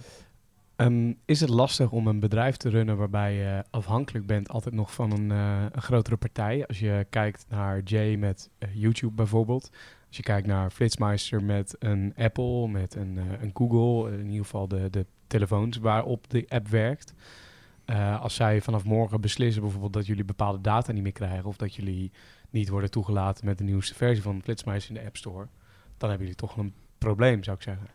Ehm, is het lastig om een bedrijf te runnen waarbij je afhankelijk bent altijd nog van een, eh, een grotere partij? Als je kijkt naar Jay met YouTube bijvoorbeeld. Je kijkt naar Flitsmeister met een Apple, met een, eh, een Google. in ieder geval de, de telefoons waarop de app werkt. Eh, als zij vanaf morgen beslissen bijvoorbeeld dat jullie bepaalde data niet meer krijgen... of dat jullie niet worden toegelaten met de nieuwste versie van Flitsmeister in de App Store... dan hebben jullie toch een probleem, zou ik zeggen.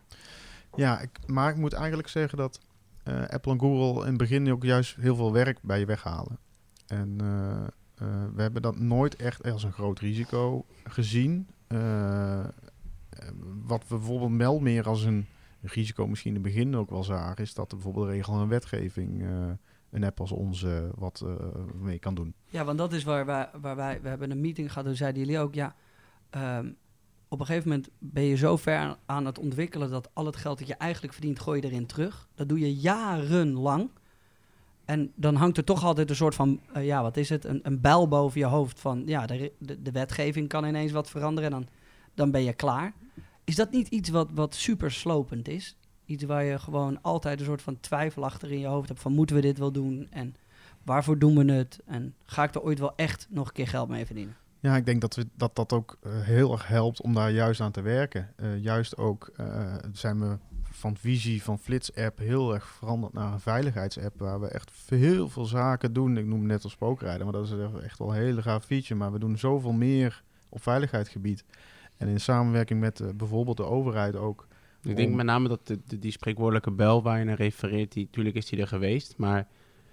Ja, ik, maar ik moet eigenlijk zeggen dat eh, Apple en Google in het begin ook juist heel veel werk bij je weghalen. En eh, eh, we hebben dat nooit echt als een groot risico gezien. Eh, wat we bijvoorbeeld wel meer als een risico misschien in het begin ook wel zagen, is dat er bijvoorbeeld regel en wetgeving eh, een app als onze wat eh, mee kan doen. Ja, want dat is waar wij, waar wij, we hebben een meeting gehad, toen zeiden jullie ook, ja, ehm, op een gegeven moment ben je zo ver aan het ontwikkelen dat al het geld dat je eigenlijk verdient, gooi je erin terug. Dat doe je jarenlang. En dan hangt er toch altijd een soort van, eh, ja, wat is het, een, een bijl boven je hoofd van, ja, de, de, wetgeving kan ineens wat veranderen en dan, dan ben je klaar. Is dat niet iets wat, wat super slopend is? Iets waar je gewoon altijd een soort van twijfel achter in je hoofd hebt van, moeten we dit wel doen? En waarvoor doen we het? En ga ik er ooit wel echt nog een keer geld mee verdienen? Ja, ik denk dat we, dat, dat ook eh, heel erg helpt om daar juist aan te werken. Eh, juist ook zijn we van visie van Flits-app heel erg veranderd naar een veiligheidsapp... waar we echt heel veel zaken doen. Ik noem het net als spookrijden, maar dat is echt wel een hele gaaf feature. Maar we doen zoveel meer op veiligheidsgebied. En in samenwerking met eh, bijvoorbeeld de overheid ook. Ik denk met name dat de, de- die spreekwoordelijke bel waar je naar refereert, die, natuurlijk is die er geweest, maar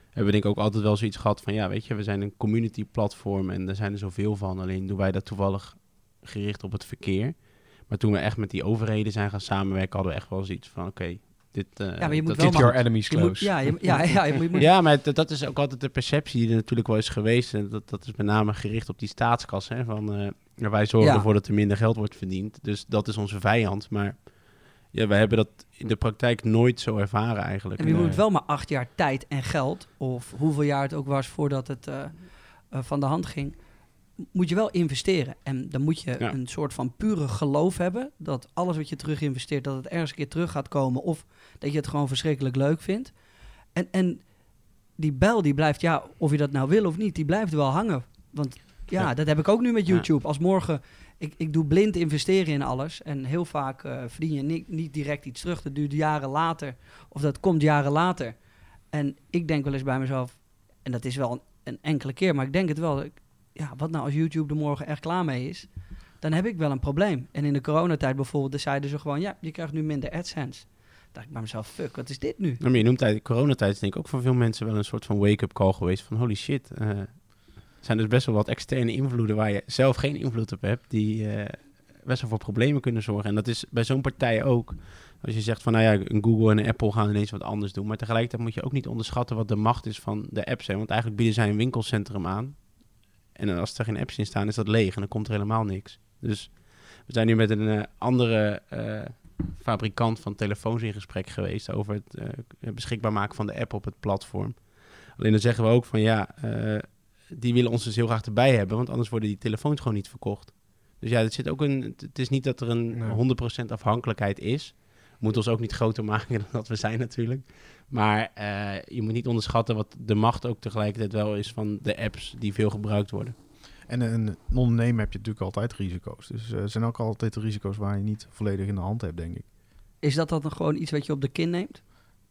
hebben we denk ik ook altijd wel zoiets gehad van, ja, weet je, we zijn een community platform en er zijn er zoveel van, alleen doen wij dat toevallig gericht op het verkeer. Maar toen we echt met die overheden zijn gaan samenwerken, hadden we echt wel zoiets van, oké, dit... eh, Ja, maar je moet dat- wel your enemies Je moet, close. ja, je, ja, ja, je moet, Ja, maar dat, dat is ook altijd de perceptie die er natuurlijk wel is geweest. En dat, dat is met name gericht op die staatskas. Hè, van, eh, wij zorgen Ja. ervoor dat er minder geld wordt verdiend. Dus dat is onze vijand. Maar ja, wij hebben dat in de praktijk nooit zo ervaren eigenlijk. En je moet wel maar acht jaar tijd en geld, of hoeveel jaar het ook was voordat het eh, van de hand ging, moet je wel investeren. En dan moet je Ja. een soort van pure geloof hebben dat alles wat je terug investeert, dat het ergens een keer terug gaat komen, of dat je het gewoon verschrikkelijk leuk vindt. En, en die bel die blijft, ja, of je dat nou wil of niet, die blijft wel hangen. Want ja, Ja. dat heb ik ook nu met Ja. YouTube. Als morgen, ik, ik doe blind investeren in alles. En heel vaak eh, verdien je ni- niet direct iets terug. Dat duurt jaren later. Of dat komt jaren later. En ik denk wel eens bij mezelf, en dat is wel een, een enkele keer, maar ik denk het wel. Ja, wat nou als YouTube er morgen echt klaar mee is? Dan heb ik wel een probleem. En in de coronatijd bijvoorbeeld, zeiden ze gewoon, ja, je krijgt nu minder AdSense. Dan dacht ik bij mezelf, fuck, wat is dit nu? Nou, maar je noemt de coronatijd denk ik ook voor veel mensen wel een soort van wake-up call geweest. Van holy shit, eh, er zijn dus best wel wat externe invloeden waar je zelf geen invloed op hebt. Die eh, best wel voor problemen kunnen zorgen. En dat is bij zo'n partij ook. Als je zegt van nou ja, een Google en een Apple gaan ineens wat anders doen. Maar tegelijkertijd moet je ook niet onderschatten wat de macht is van de apps. Hè. Want eigenlijk bieden zij een winkelcentrum aan. En als er geen apps in staan, is dat leeg en dan komt er helemaal niks. Dus we zijn nu met een eh, andere eh, fabrikant van telefoons in gesprek geweest over het eh, beschikbaar maken van de app op het platform. Alleen dan zeggen we ook van ja, die willen ons dus heel graag erbij hebben, want anders worden die telefoons gewoon niet verkocht. Dus ja, het zit ook een. Het is niet dat er een Nee. 100% afhankelijkheid is. We moeten ons ook niet groter maken dan dat we zijn natuurlijk. Maar eh, je moet niet onderschatten wat de macht ook tegelijkertijd wel is van de apps die veel gebruikt worden. En een, een ondernemer heb je natuurlijk altijd risico's. Dus eh, er zijn ook altijd risico's waar je niet volledig in de hand hebt, denk ik. Is dat dan gewoon iets wat je op de kin neemt?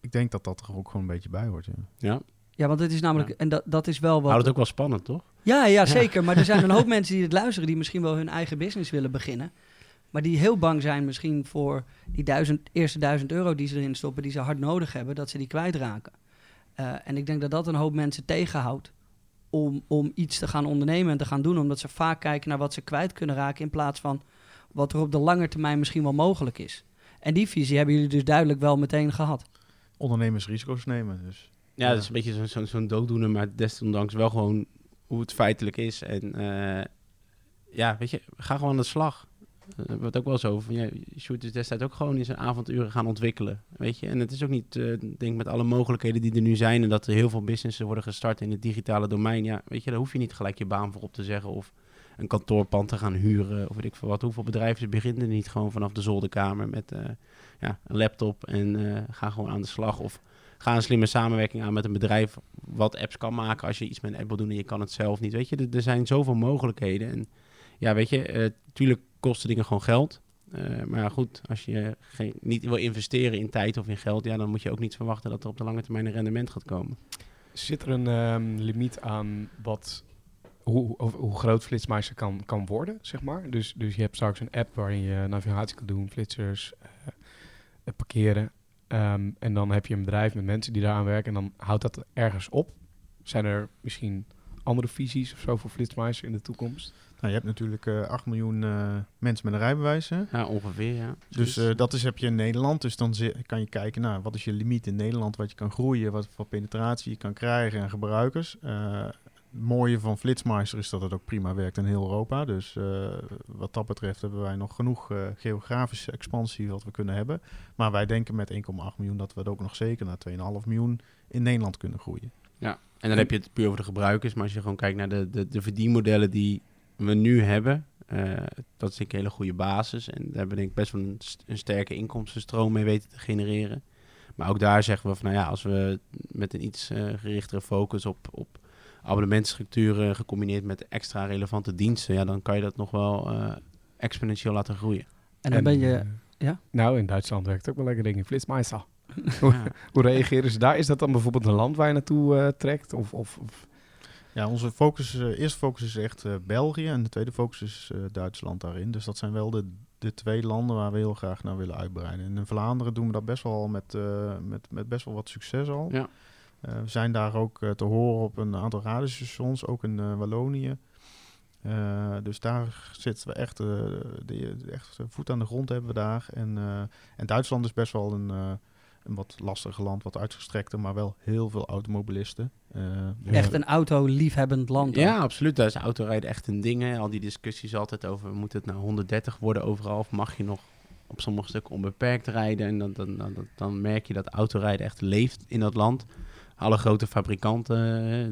Ik denk dat dat er ook gewoon een beetje bij hoort, ja. Ja. Ja, want het is namelijk, en dat, dat is wel wat... Houdt het ook wel spannend, toch? Ja, ja, zeker. Maar er zijn een hoop mensen die het luisteren, die misschien wel hun eigen business willen beginnen. Maar die heel bang zijn misschien voor die duizend, eerste duizend euro die ze erin stoppen, die ze hard nodig hebben, dat ze die kwijtraken. Eh en ik denk dat dat een hoop mensen tegenhoudt om, om iets te gaan ondernemen en te gaan doen. Omdat ze vaak kijken naar wat ze kwijt kunnen raken in plaats van wat er op de lange termijn misschien wel mogelijk is. En die visie hebben jullie dus duidelijk wel meteen gehad. Ondernemers risico's nemen, dus... Ja, dat is een beetje zo'n zo'n zo'n dooddoener, maar desondanks wel gewoon hoe het feitelijk is. En eh, ja, weet je, ga gewoon aan de slag. Uh, er wordt ook wel zo van, ja, Sjoerd is destijds ook gewoon in zijn avonduren gaan ontwikkelen, weet je. En het is ook niet, eh, ik denk met alle mogelijkheden die er nu zijn en dat er heel veel businessen worden gestart in het digitale domein, ja, weet je, daar hoef je niet gelijk je baan voor op te zeggen of een kantoorpand te gaan huren of weet ik veel wat. Hoeveel bedrijven beginnen niet gewoon vanaf de zolderkamer met eh, ja, een laptop en eh, ga gewoon aan de slag of ga een slimme samenwerking aan met een bedrijf wat apps kan maken als je iets met een app wil doen en je kan het zelf niet. Weet je, er, er zijn zoveel mogelijkheden. En ja, weet je, eh tuurlijk kosten dingen gewoon geld. Eh, maar goed, als je geen, niet wil investeren in tijd of in geld, ja, dan moet je ook niet verwachten dat er op de lange termijn een rendement gaat komen. Zit er een ehm, limiet aan wat, hoe, hoe, groot Flitsmeister kan, kan worden, zeg maar? Dus, dus je hebt straks een app waarin je navigatie kan doen, flitsers, eh, eh, parkeren. Ehm, en dan heb je een bedrijf met mensen die daaraan werken en dan houdt dat ergens op. Zijn er misschien andere visies of zo voor Flitsmeister in de toekomst? Nou, je hebt natuurlijk eh 8 miljoen eh, mensen met een rijbewijs, hè? Ja, ongeveer, ja. Dus eh, dat is, heb je in Nederland. Dus dan kan je kijken naar wat is je limiet in Nederland, wat je kan groeien, wat voor penetratie je kan krijgen en gebruikers. Het mooie van Flitsmeister is dat het ook prima werkt in heel Europa. Dus wat dat betreft hebben wij nog genoeg geografische expansie wat we kunnen hebben. Maar wij denken met 1,8 miljoen dat we het ook nog zeker naar 2,5 miljoen in Nederland kunnen groeien. En dan heb je het puur over de gebruikers. Maar als je gewoon kijkt naar de, de, de verdienmodellen die we nu hebben, eh, dat is een hele goede basis. En daar hebben we denk ik best wel een, st- een sterke inkomstenstroom mee weten te genereren. Maar ook daar zeggen we van, nou ja, als we met een iets eh, gerichtere focus op, op abonnementstructuren gecombineerd met extra relevante diensten, ja, dan kan je dat nog wel eh, exponentieel laten groeien. En dan ben je... ja? Nou, in Duitsland werkt ook wel lekker ding in Flitsmeister. Hoe, Ja. hoe reageren ze daar? Is dat dan bijvoorbeeld een land waar je naartoe eh, trekt? Of, of, of Ja, onze focus, eh, eerste focus is echt eh, België en de tweede focus is eh, Duitsland daarin. Dus dat zijn wel de, de twee landen waar we heel graag naar willen uitbreiden. En in Vlaanderen doen we dat best wel al met, met, met best wel wat succes al. Ja. We zijn daar ook te horen op een aantal radiostations, ook in Wallonië. Dus daar zitten we echt, de, echt voet aan de grond hebben we daar. En, en Duitsland is best wel een, een wat lastiger land, wat uitgestrekter, maar wel heel veel automobilisten. Eh, Echt een auto-liefhebbend land. ook. Ja, absoluut. Daar is autorijden echt een ding. Hè. Al die discussies altijd over, moet het nou 130 worden overal? Of mag je nog op sommige stukken onbeperkt rijden? En dan, dan, dan, dan merk je dat autorijden echt leeft in dat land. Alle grote fabrikanten,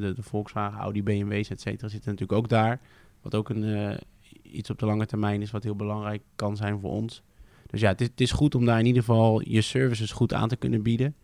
de Volkswagen, Audi, BMW's, et cetera, zitten natuurlijk ook daar. Wat ook een, eh, iets op de lange termijn is wat heel belangrijk kan zijn voor ons. Dus ja, het is, het is goed om daar in ieder geval je services goed aan te kunnen bieden.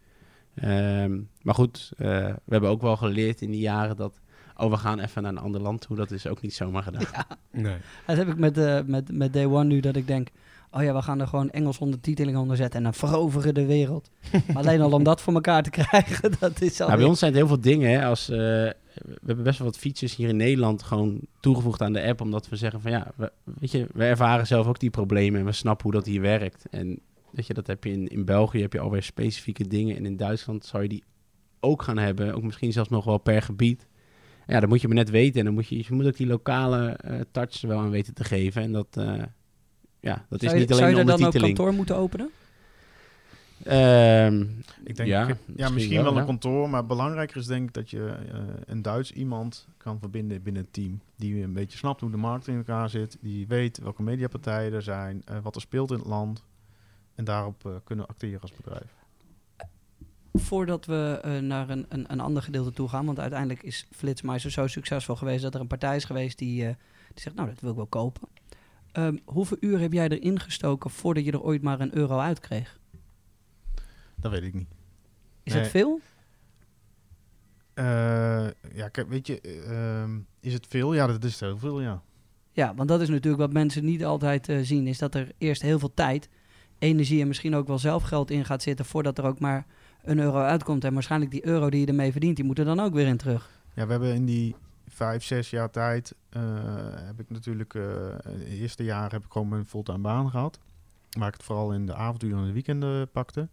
Ehm, maar goed, eh, we hebben ook wel geleerd in die jaren dat oh, we gaan even naar een ander land toe. Dat is ook niet zomaar gedaan. nee. Dat heb ik met, eh, met, met Day One nu, dat ik denk... Oh ja, we gaan er gewoon Engels ondertiteling onder zetten en dan veroveren de wereld. maar alleen al om dat voor elkaar te krijgen, dat is al... Nou, bij ons zijn het heel veel dingen. Hè, als, eh, we hebben best wel wat features hier in Nederland gewoon toegevoegd aan de app. Omdat we zeggen van ja, we, weet je, we ervaren zelf ook die problemen en we snappen hoe dat hier werkt. En weet je, dat heb je in, in België heb je alweer specifieke dingen. En in Duitsland zou je die ook gaan hebben. Ook misschien zelfs nog wel per gebied. Ja, dat moet je maar net weten. En dan moet je, je moet ook die lokale eh, touch er wel aan weten te geven. En dat, eh, ja, dat is je, niet alleen zou je dan ook ondertiteling. kantoor moeten openen? Ehm, Ik denk, ja, ja, misschien misschien, wel, wel, een ja. kantoor, maar belangrijker is denk ik dat je eh, een Duits iemand kan verbinden binnen het team. Die een beetje snapt hoe de markt in elkaar zit, die weet welke mediapartijen er zijn, eh, wat er speelt in het land. En daarop eh, kunnen acteren als bedrijf. Voordat we eh, naar een, een, een ander gedeelte toe gaan, want uiteindelijk is Flitsmeister zo succesvol geweest dat er een partij is geweest die, eh, die zegt, nou, dat wil ik wel kopen. Ehm, hoeveel uur heb jij erin gestoken voordat je er ooit maar een euro uit kreeg? Dat weet ik niet. Is Nee. het veel? Eh, ja, kijk, weet je, eh, ehm, is het veel? Ja, dat is heel veel, ja. Ja, want dat is natuurlijk wat mensen niet altijd eh, zien, is dat er eerst heel veel tijd, energie en misschien ook wel zelfgeld in gaat zitten voordat er ook maar een euro uitkomt. En waarschijnlijk die euro die je ermee verdient, die moet er dan ook weer in terug. Ja, we hebben in die vijf, zes jaar tijd, eh, heb ik natuurlijk, eh het eerste jaar heb ik gewoon mijn fulltime baan gehad. Waar ik het vooral in de avonduren en de weekenden pakte.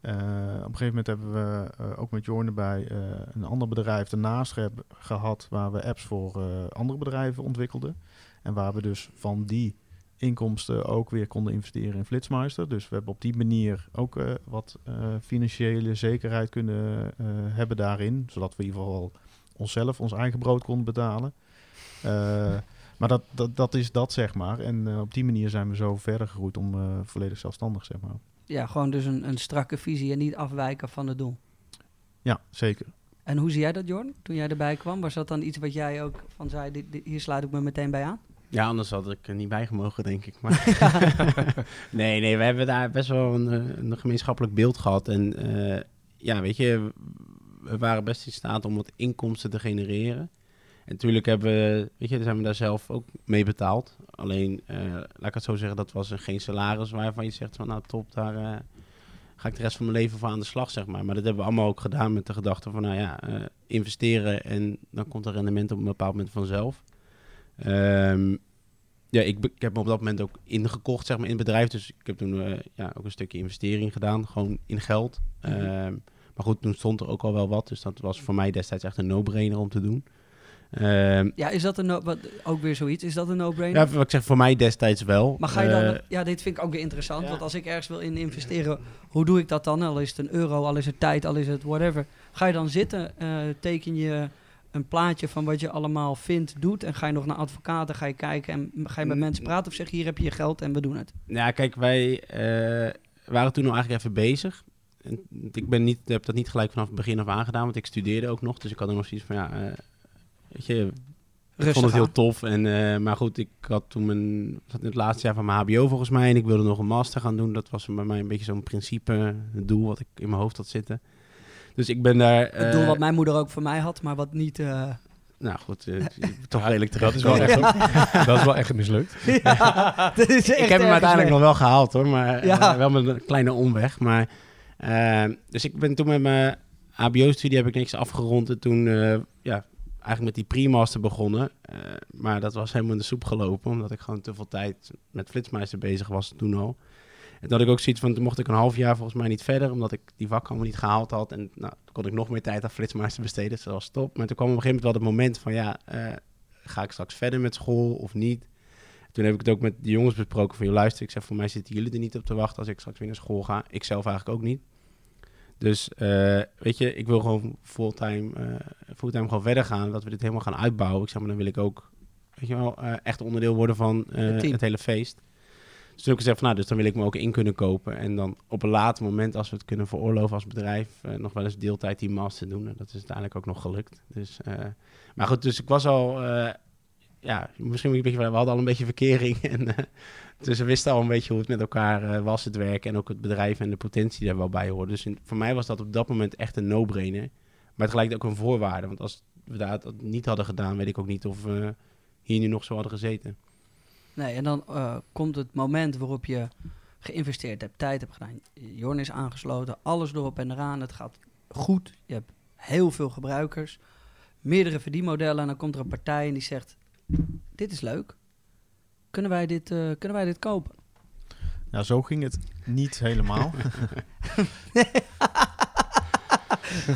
Eh, op een gegeven moment hebben we eh, ook met Jorn erbij eh, een ander bedrijf ernaast ge- gehad waar we apps voor andere bedrijven ontwikkelden. En waar we dus van die inkomsten ook weer konden investeren in Flitsmeister. Dus we hebben op die manier ook wat financiële zekerheid kunnen hebben daarin. Zodat we in ieder geval onszelf ons eigen brood konden betalen. Maar dat, dat, dat is dat, zeg maar. En op die manier zijn we zo verder gegroeid om volledig zelfstandig, zeg maar. Ja, gewoon dus een, een strakke visie en niet afwijken van het doel. Ja, zeker. En hoe zie jij dat, Jorn, toen jij erbij kwam? Was dat dan iets wat jij ook van zei, dit, dit- hier sluit ik me meteen bij aan? Ja, anders had ik er niet bij gemogen, denk ik. Maar nee, nee, we hebben daar best wel een, eh, een gemeenschappelijk beeld gehad. En eh, ja, weet je, we waren best in staat om wat inkomsten te genereren. En natuurlijk hebben we, weet je, zijn we daar zelf ook mee betaald. Alleen, eh, laat ik het zo zeggen, dat was een geen salaris waarvan je zegt van nou top, daar eh, ga ik de rest van mijn leven voor aan de slag, zeg maar. Maar dat hebben we allemaal ook gedaan met de gedachte van nou ja, eh, investeren en dan komt er rendement op een bepaald moment vanzelf. Ehm, ja, ik, ik heb me op dat moment ook ingekocht zeg maar, in het bedrijf. Dus ik heb toen ja, ook een stukje investering gedaan, gewoon in geld. Mhm. Ehm, maar goed, toen stond er ook al wel wat. Dus dat was voor mij destijds echt een no-brainer om te doen. Ehm, Ja, is dat een no- wat, ook weer zoiets? Is dat een no-brainer? ja, wat ik zeg, voor mij destijds wel. Maar ga je dan, Eh, ja, dit vind ik ook weer interessant. ja. Want als ik ergens wil in investeren, hoe doe ik dat dan? Al is het een euro, al is het tijd, al is het whatever. Ga je dan zitten, eh, teken je een plaatje van wat je allemaal vindt, doet. En ga je nog naar advocaten, ga je kijken en ga je met Mm. mensen praten of zeg je, hier heb je je geld en we doen het. Ja, kijk, wij eh, waren toen al eigenlijk even bezig. En ik ben niet, heb dat niet gelijk vanaf het begin af aangedaan, want ik studeerde ook nog. Dus ik had er nog zoiets van, ja, eh, weet je, ik Rustig vond het heel aan. tof. En, eh, maar goed, ik had toen mijn, zat in het laatste jaar van mijn hbo volgens mij. En ik wilde nog een master gaan doen. Dat was bij mij een beetje zo'n principe, het doel wat ik in mijn hoofd had zitten. Dus ik ben daar... Het doel eh, wat mijn moeder ook voor mij had, maar wat niet... eh, Nou goed, eh, toch redelijk Dat terecht. is, wel echt, dat is wel echt mislukt. ja, dat is echt ik heb hem uiteindelijk nog wel gehaald hoor, maar Ja. wel met een kleine omweg. Maar, dus ik ben toen met mijn HBO-studie heb ik niks afgerond en toen eh, ja, eigenlijk met die pre-master begonnen. Eh, maar dat was helemaal in de soep gelopen, omdat ik gewoon te veel tijd met Flitsmeister bezig was toen al. En dat ik ook zoiets van, toen mocht ik een half jaar volgens mij niet verder, omdat ik die vak allemaal niet gehaald had. En nou, toen kon ik nog meer tijd aan Flitsmeister besteden, dus dat was top. Maar toen kwam op een gegeven moment wel het moment van, ja, eh, ga ik straks verder met school of niet? Toen heb ik het ook met de jongens besproken van, je luister, ik zeg, voor mij zitten jullie er niet op te wachten als ik straks weer naar school ga. Ik zelf eigenlijk ook niet. Dus eh, weet je, ik wil gewoon fulltime, eh fulltime gewoon verder gaan, dat we dit helemaal gaan uitbouwen. Ik zeg maar, dan wil ik ook, weet je wel, eh, echt onderdeel worden van Het het hele feest. Dus toen heb ik gezegd van, nou, dus dan wil ik me ook in kunnen kopen. En dan op een later moment, als we het kunnen veroorloven als bedrijf, nog wel eens deeltijd die master doen. En dat is uiteindelijk ook nog gelukt. Dus, maar goed, dus ik was al, ja, misschien een beetje, we hadden al een beetje verkering. En, eh, dus we wisten al een beetje hoe het met elkaar eh, was, het werk. En ook het bedrijf en de potentie er wel bij hoorde. Dus voor mij was dat op dat moment echt een no-brainer. Maar tegelijkertijd ook een voorwaarde. Want als we dat niet hadden gedaan, weet ik ook niet of we hier nu nog zo hadden gezeten. Nee, en dan eh, komt het moment waarop je geïnvesteerd hebt, tijd hebt gedaan. Jorn is aangesloten, alles erop en eraan. Het gaat goed. Je hebt heel veel gebruikers, meerdere verdienmodellen. En dan komt er een partij en die zegt: Dit is leuk. Kunnen wij dit, eh, kunnen wij dit kopen? Ja, zo ging het niet helemaal.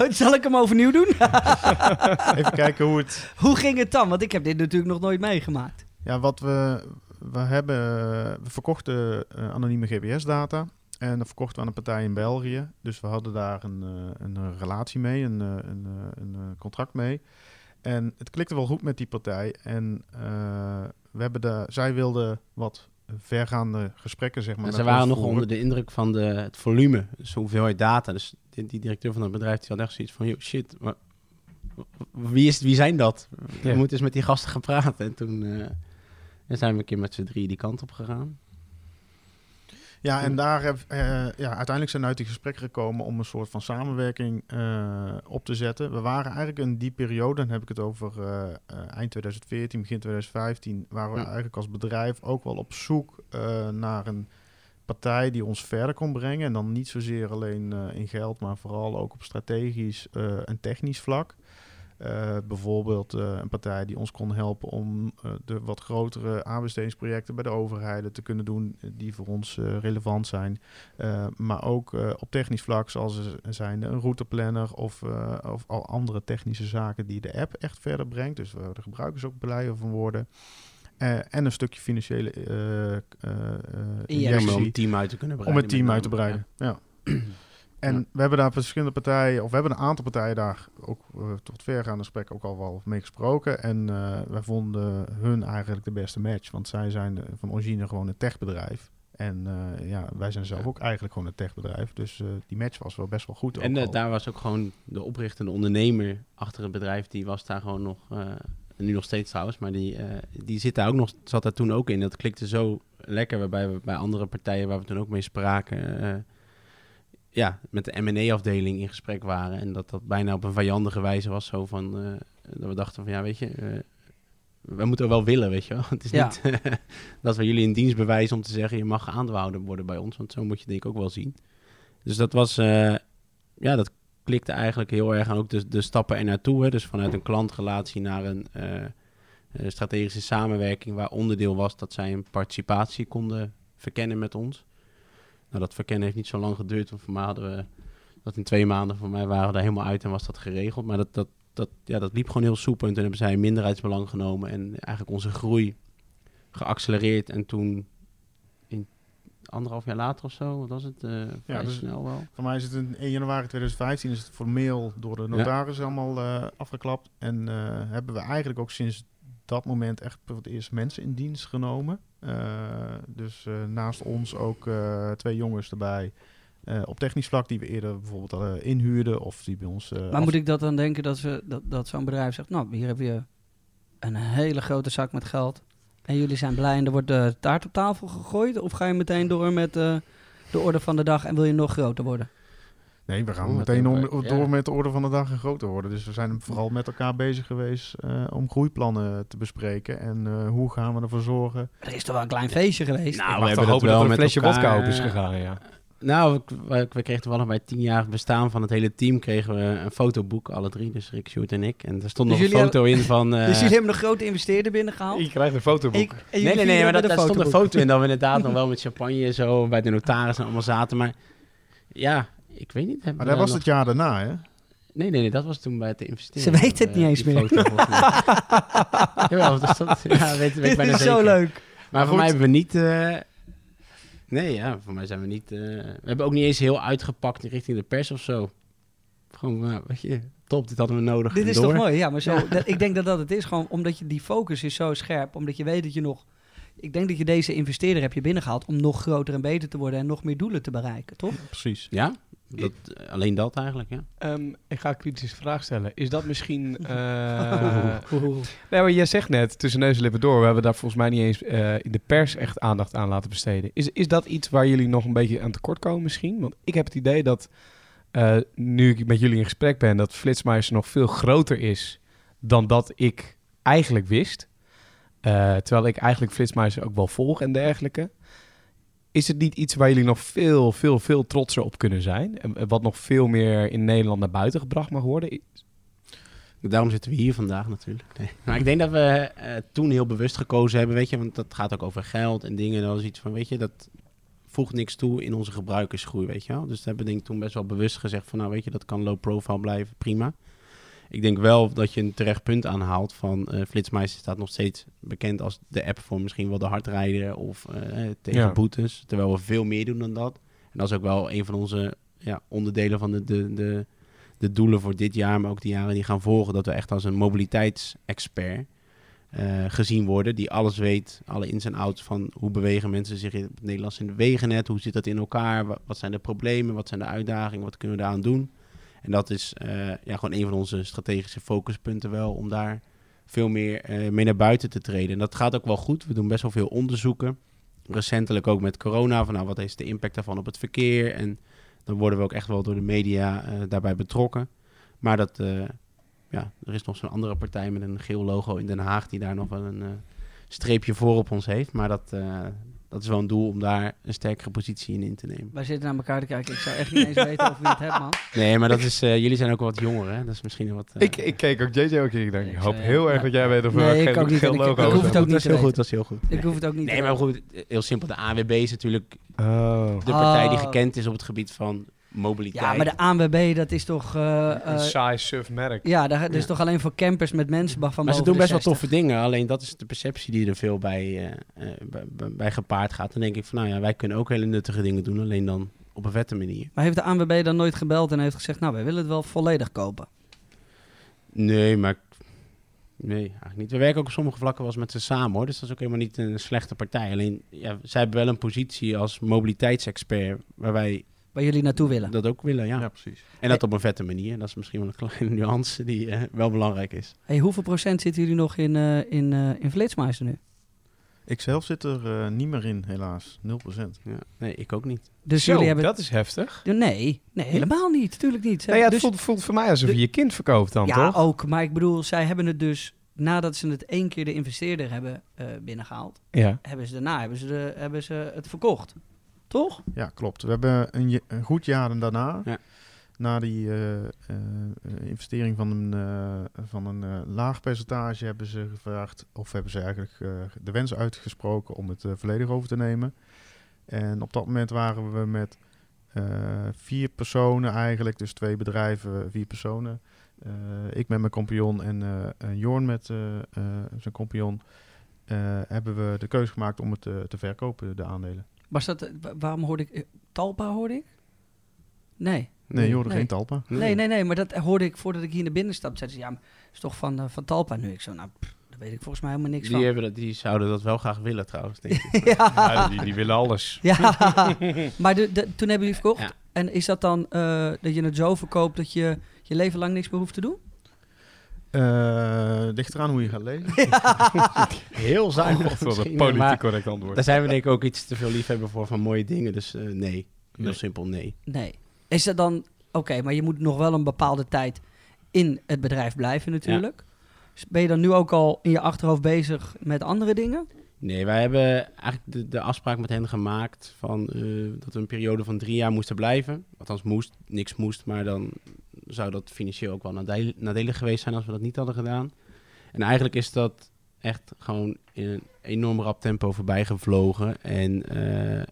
Zal ik hem overnieuw doen? Even kijken hoe het... Hoe ging het dan? Want ik heb dit natuurlijk nog nooit meegemaakt. Ja, wat we... We, hebben, we verkochten eh, anonieme GPS-data. En dat verkochten we aan een partij in België. Dus we hadden daar een, eh, een, relatie mee, een, een, een, contract mee. En het klikte wel goed met die partij. En eh, we hebben de, zij wilden wat vergaande gesprekken, zeg maar. En ze waren nog onder de indruk van de, het volume, dus hoeveelheid data. Dus die, die directeur van het bedrijf die had echt zoiets van, shit, wa- wie, is, wie zijn dat? We Ja. moeten eens met die gasten gaan praten. En toen eh, zijn we een keer met z'n drie die kant op gegaan. Ja, en daar heb, eh, ja, uiteindelijk zijn we uit die gesprekken gekomen om een soort van samenwerking eh, op te zetten. We waren eigenlijk in die periode, dan heb ik het over eh, eind 2014, begin 2015, waren we Ja. eigenlijk als bedrijf ook wel op zoek naar een partij die ons verder kon brengen. En dan niet zozeer alleen in geld, maar vooral ook op strategisch en technisch vlak. Eh, bijvoorbeeld eh, een partij die ons kon helpen om eh, de wat grotere aanbestedingsprojecten bij de overheden te kunnen doen die voor ons relevant zijn. Maar ook op technisch vlak, zoals er zijn een routeplanner of, of al andere technische zaken die de app echt verder brengt. Dus waar de gebruikers ook blijer van worden. En een stukje financiële Injectie. Om een team uit te kunnen om breiden. het team uit te breiden. Ja. En Ja. we hebben daar verschillende partijen, of we hebben een aantal partijen daar ook eh, tot vergaande gesprek ook al wel mee gesproken. En eh, wij vonden hun eigenlijk de beste match, want zij zijn eh, van origine gewoon een techbedrijf. En ja, wij zijn zelf Ja. ook eigenlijk gewoon een techbedrijf. Dus die match was wel best wel goed. En daar was ook gewoon de oprichtende ondernemer achter het bedrijf, die was daar gewoon nog, nu nog steeds trouwens, maar die, die zit daar ook nog, zat daar toen ook in. Dat klikte zo lekker, waarbij we bij andere partijen waar we toen ook mee spraken, ja, met de M&A-afdeling in gesprek waren. En dat dat bijna op een vijandige wijze was, zo van, eh, dat we dachten van, ja, weet je, eh, we moeten wel willen, weet je wel. Het is Ja. niet dat we jullie een dienst bewijzen om te zeggen, je mag aandeelhouder worden bij ons, want zo moet je denk ik ook wel zien. Dus dat was, eh, ja, dat klikte eigenlijk heel erg aan ook de, de stappen er naartoe. Hè. Dus vanuit een klantrelatie naar een strategische samenwerking, waar onderdeel was dat zij een participatie konden verkennen met ons. Nou, dat verkennen heeft niet zo lang geduurd, want voor mij hadden we dat in twee maanden voor mij waren we daar helemaal uit en was dat geregeld. Maar dat, dat, dat, ja, dat liep gewoon heel soepel en toen hebben zij minderheidsbelang genomen en eigenlijk onze groei geaccelereerd. En toen in anderhalf jaar later of zo, wat was het? eh vrij dus- snel wel. Voor mij is het in 1 januari 2015 is het formeel door de notaris allemaal eh, afgeklapt. En eh, hebben we eigenlijk ook sinds dat moment echt voor het eerst mensen in dienst genomen. Eh, dus eh, naast ons ook eh, twee jongens erbij. op technisch vlak die we eerder bijvoorbeeld inhuurden of die bij ons... eh, Maar af- moet ik dat dan denken dat, ze, dat, dat zo'n bedrijf zegt... nou, hier heb je een hele grote zak met geld... en jullie zijn blij en er wordt de taart op tafel gegooid? Of ga je meteen door met de orde van de dag en wil je nog groter worden? Nee, we gaan Oh, meteen om, door ja. met de orde van de dag en groter worden. Dus we zijn vooral met elkaar bezig geweest eh, om groeiplannen te bespreken. En eh, hoe gaan we ervoor zorgen Er is toch wel een klein feestje geweest? Nou, Ik we mag hebben hopen wel dat er een met flesje elkaar, vodka open is eh, gegaan, ja. Nou, we, we, we kregen toevallig bij het tienjarig bestaan van het hele team kregen we een fotoboek, alle drie, dus Rick, Sjoerd en ik. En daar stond Dus nog een foto in van... eh, dus jullie hebben een grote investeerder binnengehaald? Je krijgt een fotoboek. Ik- nee, nee, nee, maar dat, met daar stond een foto in dat we inderdaad nog wel met champagne zo bij de notaris en allemaal zaten. Maar ja, ik weet niet. Maar dat was nog- het jaar daarna, hè? Nee, nee, nee, dat was toen bij het investeren. Ze weten het eh, niet eens die meer. Jawel, dat stond, ja, weet, weet Dit bijna is zeker. zo leuk. Maar voor mij hebben we niet... eh, nee, ja, voor mij zijn we niet... eh, we hebben ook niet eens heel uitgepakt richting de pers of zo. Gewoon, weet je, top, dit hadden we nodig. Dit is door. toch mooi? Ja, maar zo, dat- ik denk dat dat het is. Gewoon omdat je die focus is zo scherp. Omdat je weet dat je nog... Ik denk dat je deze investeerder heb je binnengehaald om nog groter en beter te worden en nog meer doelen te bereiken, toch? Precies. Ja, dat, eh, alleen dat eigenlijk, ja. Ehm, ik ga een kritische vraag stellen. Is dat misschien... eh, nee, maar jij zegt net, tussen neus en lippen door... we hebben daar volgens mij niet eens eh, in de pers echt aandacht aan laten besteden. Is, is dat iets waar jullie nog een beetje aan tekort komen misschien? Want ik heb het idee dat, eh, nu ik met jullie in gesprek ben... dat Flitsmeister nog veel groter is dan dat ik eigenlijk wist. Eh, terwijl ik eigenlijk Flitsmeister ook wel volg en dergelijke. Is het niet iets waar jullie nog veel, veel, veel trotser op kunnen zijn? En wat nog veel meer in Nederland naar buiten gebracht mag worden? Daarom zitten we hier vandaag natuurlijk. Nee. Maar ik denk dat we eh, toen heel bewust gekozen hebben, weet je, want dat gaat ook over geld en dingen. En dat is iets van, weet je, dat voegt niks toe in onze gebruikersgroei, weet je wel. Dus dat hebben we denk ik toen best wel bewust gezegd van, nou weet je, dat kan low profile blijven, prima. Ik denk wel dat je een terecht punt aanhaalt van Flitsmeister staat nog steeds bekend als de app voor misschien wel de hardrijder of eh, tegen Ja. boetes. Terwijl we veel meer doen dan dat. En dat is ook wel een van onze ja, onderdelen van de, de, de, de doelen voor dit jaar, maar ook de jaren die gaan volgen. Dat we echt als een mobiliteitsexpert eh, gezien worden. Die alles weet, alle ins en outs van hoe bewegen mensen zich in het Nederlands in de wegennet. Hoe zit dat in elkaar? Wa- Wat zijn de problemen? Wat zijn de uitdagingen? Wat kunnen we daaraan doen? En dat is eh, ja, gewoon een van onze strategische focuspunten wel, om daar veel meer eh, mee naar buiten te treden. En dat gaat ook wel goed. We doen best wel veel onderzoeken. recentelijk ook met corona, van nou, wat is de impact daarvan op het verkeer? En dan worden we ook echt wel door de media eh, daarbij betrokken. Maar dat, ja, er is nog zo'n andere partij met een geel logo in Den Haag die daar nog wel een streepje voor op ons heeft. Maar dat, dat is wel een doel om daar een sterkere positie in in te nemen. Wij zitten naar elkaar te kijken. Ik zou echt niet eens weten of wie het hebt, man. Nee, maar dat is, eh, jullie zijn ook wel wat jonger, hè? Dat is misschien wat... eh, Ik, ik keek ook JJ ook in. Ik denk, ik hoop heel ja. erg dat jij weet of Nee, er ik ook niet. geel ik- logo ik hoef het ook niet heel goed, dat is heel goed. Ik hoef het ook niet Nee, te maar goed, heel simpel. De ANWB is natuurlijk Oh. de partij die Oh. gekend is op het gebied van mobiliteit. Ja, maar de ANWB, dat is toch... eh, Een eh, saai suf merk. ja, daar- dat is Ja. toch alleen voor campers met mensen van Maar ze doen best wel 60. toffe dingen. Alleen dat is de perceptie die er veel bij, eh, eh, bij, bij- bij gepaard gaat. Dan denk ik van, nou ja, wij kunnen ook hele nuttige dingen doen. Alleen dan op een vette manier. Maar heeft de ANWB dan nooit gebeld en heeft gezegd... nou, wij willen het wel volledig kopen? Nee, maar... Nee, eigenlijk niet. We werken ook op sommige vlakken wel eens met ze samen, hoor. Dus dat is ook helemaal niet een slechte partij. Alleen, ja, zij hebben wel een positie als mobiliteitsexpert... waar wij Waar jullie naartoe willen? dat ook willen, ja. Ja, precies. En dat op een vette manier. Dat is misschien wel een kleine nuance die eh, wel belangrijk is. Hey, hoeveel procent zitten jullie nog in, eh in, eh in nu? Ik zelf zit er eh, niet meer in, helaas. 0%. Ja. Nee, ik ook niet. Dus Zo, jullie hebben... dat is heftig. Nee, nee, helemaal niet. Tuurlijk niet. Ze Nou ja, het hebben voelt, voelt voor mij alsof de- je je kind verkoopt dan, dus, ja, toch? ook. Maar ik bedoel, zij hebben het dus... Nadat ze het één keer de investeerder hebben eh, binnengehaald... Ja. hebben ze daarna hebben ze, de, hebben ze het verkocht. Toch? Ja, klopt. We hebben een, goed jaar daarna, Ja. na die eh, eh, investering van een, eh, van een laag percentage, hebben ze gevraagd, of hebben ze eigenlijk de wens uitgesproken om het volledig over te nemen. En op dat moment waren we met vier personen eigenlijk, dus twee bedrijven, vier personen. Ik met mijn compagnon en, en Jorn met zijn compagnon. hebben we de keuze gemaakt om het te verkopen, de aandelen. Was dat... wa- waarom hoorde ik... eh, Talpa hoorde ik? Nee. Nee, je hoorde Nee. geen talpa. Nee, nee, nee. Maar dat hoorde ik voordat ik hier naar binnen stapte. Zeiden ze, ja, maar het is toch van, eh, van Talpa nu? Ik zo, nou, pff, daar weet ik volgens mij helemaal niks Die, van. hebben dat, die zouden dat wel graag willen trouwens, denk ik. ja. Ja, die, die willen alles. Ja, maar de, de- toen hebben jullie verkocht. Ja. En is dat dan eh, dat je het zo verkoopt dat je je leven lang niks meer hoeft te doen? Eh ligt eraan hoe je gaat leven. Heel zuinig Wat een misschien, politiek correct antwoord. Daar zijn we denk ik ook iets te veel liefhebber voor van mooie dingen. Dus eh, nee, heel Nee. simpel nee. Nee. Is dat dan... Oké, maar je moet nog wel een bepaalde tijd in het bedrijf blijven natuurlijk. Dus Ben je dan nu ook al in je achterhoofd bezig met andere dingen? Nee, wij hebben eigenlijk de, de afspraak met hen gemaakt van, eh, dat we een periode van drie jaar moesten blijven. Althans moest, niks moest, maar dan zou dat financieel ook wel nadelig geweest zijn als we dat niet hadden gedaan. En eigenlijk is dat echt gewoon in een enorm rap tempo voorbij gevlogen. En eh,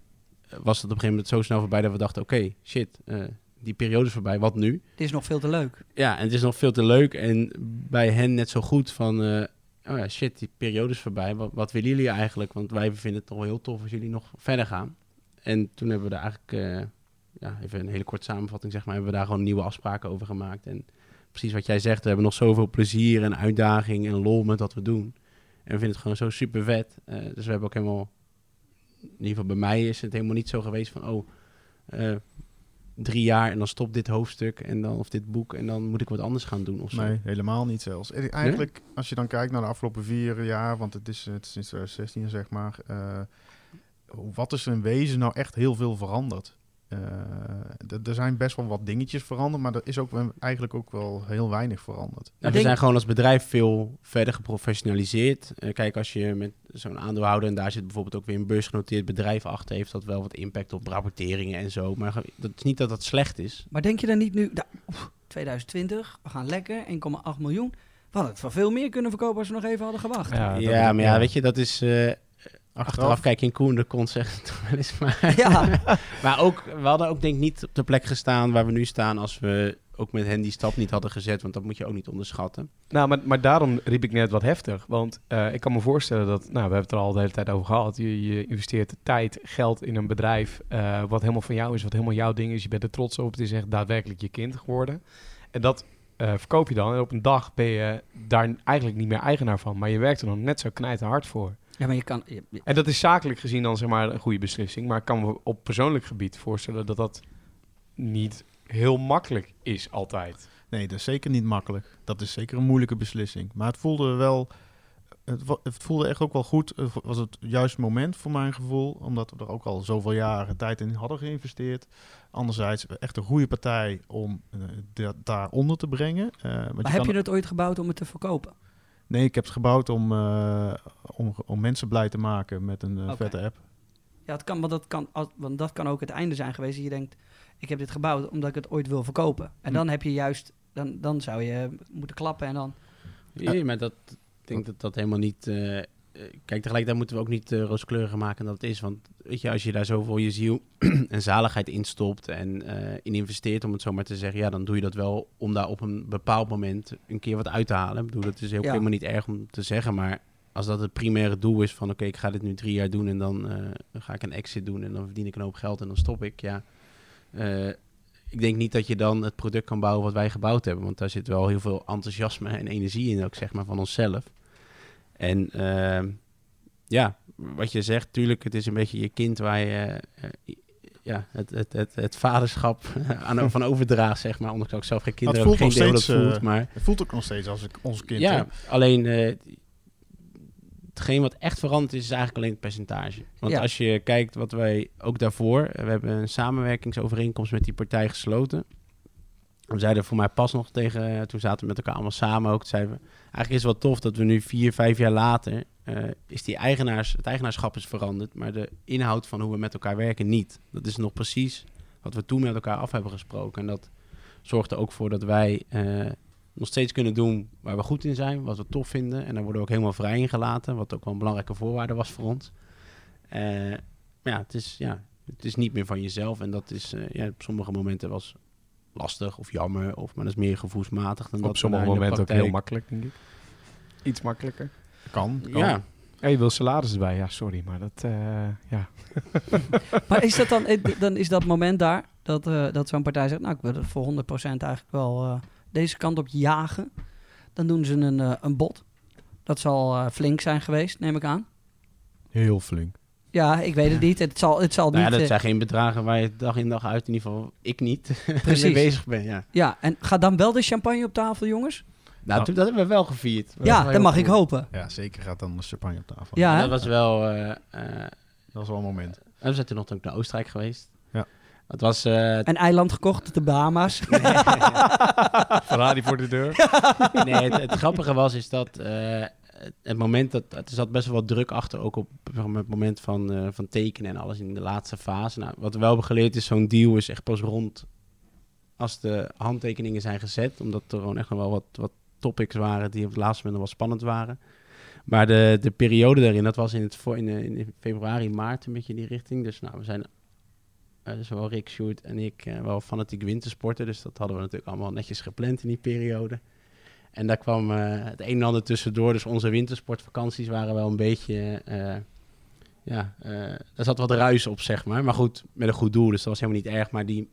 was het op een gegeven moment zo snel voorbij dat we dachten, oké, shit, eh, die periode is voorbij, wat nu? Het is nog veel te leuk. Ja, en het is nog veel te leuk. En bij hen net zo goed van... eh, oh ja, shit, die periode is voorbij. Wat, wat willen jullie eigenlijk? Want wij vinden het toch heel tof als jullie nog verder gaan. En toen hebben we daar eigenlijk... eh, ja, even een hele korte samenvatting zeg maar... hebben we daar gewoon nieuwe afspraken over gemaakt. En precies wat jij zegt, we hebben nog zoveel plezier en uitdaging en lol met wat we doen. En we vinden het gewoon zo super vet. Eh, dus we hebben ook helemaal... In ieder geval bij mij is het helemaal niet zo geweest van... Oh, eh, drie jaar en dan stopt dit hoofdstuk en dan, of dit boek en dan moet ik wat anders gaan doen of zo. Nee, helemaal niet zelfs. En Eigenlijk, als je dan kijkt naar de afgelopen vier jaar, want het is, het is sinds 2016 zeg maar, eh, wat is er in wezen nou echt heel veel veranderd? Eh, er zijn best wel wat dingetjes veranderd, maar er is ook eigenlijk ook wel heel weinig veranderd. Nou, we denk- zijn gewoon als bedrijf veel verder geprofessionaliseerd. Eh, kijk, als je met zo'n aandeelhouder en daar zit bijvoorbeeld ook weer een beursgenoteerd bedrijf achter, heeft dat wel wat impact op rapporteringen en zo. Maar dat is niet dat dat slecht is. Maar denk je dan niet nu... nou, oef, 2020, we gaan lekker, 1,8 miljoen. We hadden het voor veel meer kunnen verkopen als we nog even hadden gewacht. Ja, maar ja, weet je, dat is... eh, achteraf kijk je in Koen de kont wel eens. Maar, Ja. maar ook, we hadden ook denk ik niet op de plek gestaan waar we nu staan als we ook met hen die stap niet hadden gezet. Want dat moet je ook niet onderschatten. Nou, maar, maar daarom riep ik net wat heftig. Want eh, ik kan me voorstellen dat, nou, we hebben het er al de hele tijd over gehad. Je, je investeert tijd, geld in een bedrijf eh, wat helemaal van jou is, wat helemaal jouw ding is. Je bent er trots op. Het is echt daadwerkelijk je kind geworden. En dat eh, verkoop je dan. En op een dag ben je daar eigenlijk niet meer eigenaar van. Maar je werkt er nog net zo knijten hard voor. Ja, maar je kan... je- je- En dat is zakelijk gezien dan zeg maar een goede beslissing. Maar ik kan me op persoonlijk gebied voorstellen dat dat niet heel makkelijk is altijd. nee, dat is zeker niet makkelijk. Dat is zeker een moeilijke beslissing. Maar het voelde wel, het, het voelde echt ook wel goed. Het was het juiste moment voor mijn gevoel. Omdat we er ook al zoveel jaren tijd in hadden geïnvesteerd. Anderzijds echt een goede partij om eh, da- daaronder te brengen. Eh, Maar heb kan- je het ooit gebouwd om het te verkopen? Nee, ik heb het gebouwd om, eh, om, om mensen blij te maken met een eh, vette app. Ja, het kan, want, dat kan, als- want dat kan ook het einde zijn geweest. Dat je denkt, ik heb dit gebouwd omdat ik het ooit wil verkopen. En Hm. dan heb je juist, dan, dan zou je moeten klappen en dan... Nee, maar dat, ik denk dat dat helemaal niet... eh, eh, kijk, tegelijkertijd moeten we ook niet uh, rooskleuriger maken dan het is. Want weet je, als je daar zoveel je ziel en zaligheid in stopt en eh, in investeert, om het zo maar te zeggen, ja, dan doe je dat wel om daar op een bepaald moment een keer wat uit te halen. Ik bedoel, dat is ook Ja. helemaal niet erg om te zeggen, maar als dat het primaire doel is van, oké, ik ga dit nu drie jaar doen en dan eh, ga ik een exit doen en dan verdien ik een hoop geld en dan stop ik, ja. Eh, ik denk niet dat je dan het product kan bouwen wat wij gebouwd hebben. Want daar zit wel heel veel enthousiasme en energie in, ook zeg maar, van onszelf. En ehm, ja, wat je zegt, tuurlijk, het is een beetje je kind waar je eh, ja, het, het, het, het vaderschap aan van overdraagt, zeg maar. Omdat ik ook zelf geen kinderen heb, geen hoe dat voelt. eh, Maar Het voelt ook nog steeds als ik ons kind ja, heb. alleen eh, hetgeen wat echt veranderd is, is eigenlijk alleen het percentage. Want Ja. als je kijkt wat wij ook daarvoor, we hebben een samenwerkingsovereenkomst met die partij gesloten. We zeiden voor mij pas nog tegen, toen zaten we met elkaar allemaal samen ook, zeiden we, eigenlijk is het wel tof dat we nu vier, vijf jaar later, eh, is die eigenaars, het eigenaarschap is veranderd, maar de inhoud van hoe we met elkaar werken niet. Dat is nog precies wat we toen met elkaar af hebben gesproken. En dat zorgt er ook voor dat wij eh, nog steeds kunnen doen waar we goed in zijn, wat we tof vinden. En daar worden we ook helemaal vrij in gelaten, wat ook wel een belangrijke voorwaarde was voor ons. Eh, maar ja, het is, ja, het is niet meer van jezelf. En dat is ja, op sommige momenten was lastig of jammer, of, maar dat is meer gevoelsmatig dan dat Op sommige momenten ook heel makkelijk, denk ik. Iets makkelijker. Kan, kan. Ja, Ja, je wil salaris erbij, ja, sorry, maar dat, eh, ja. Maar is dat dan, eh, dan is dat moment daar, dat, eh, dat zo'n partij zegt, nou ik wil het voor 100% eigenlijk wel eh, deze kant op jagen. Dan doen ze een, een bod. Dat zal eh, flink zijn geweest, neem ik aan. Heel flink. Ja, ik weet het niet. Het zal, het zal nou ja, niet... dat eh, zijn geen bedragen waar je dag in dag uit, in ieder geval ik niet, mee bezig ben. Ja. ja, en gaat dan wel de champagne op tafel, jongens? Nou, toen- dat hebben we wel gevierd. Was Ja, dat mag ik hopen. Ja, zeker gaat dan de champagne op tafel. Ja? Dat was wel... eh, eh, Dat is wel een moment. en we zijn toen nog ook naar Oostenrijk geweest. Ja. Het was... eh, Een eiland gekocht, de Bahama's. Ferrari voor de deur. nee, het, het grappige was is dat eh, het moment dat er zat best wel wat druk achter, ook op het moment van, eh, van tekenen en alles in de laatste fase. Nou, wat we wel hebben geleerd is, zo'n deal is echt pas rond als de handtekeningen zijn gezet, omdat er gewoon echt nog wel wat, wat topics waren die op het laatste moment wel spannend waren. Maar de, de periode daarin, dat was in, het eh, in februari, maart een beetje in die richting. Dus nou, we zijn eh, zowel Rick, Sjoerd en ik eh, wel fanatiek wintersporten. Dus dat hadden we natuurlijk allemaal netjes gepland in die periode. En daar kwam eh, het een en ander tussendoor. Dus onze wintersportvakanties waren wel een beetje... eh, ja, eh daar zat wat ruis op, zeg maar. Maar goed, met een goed doel. Dus dat was helemaal niet erg. Maar die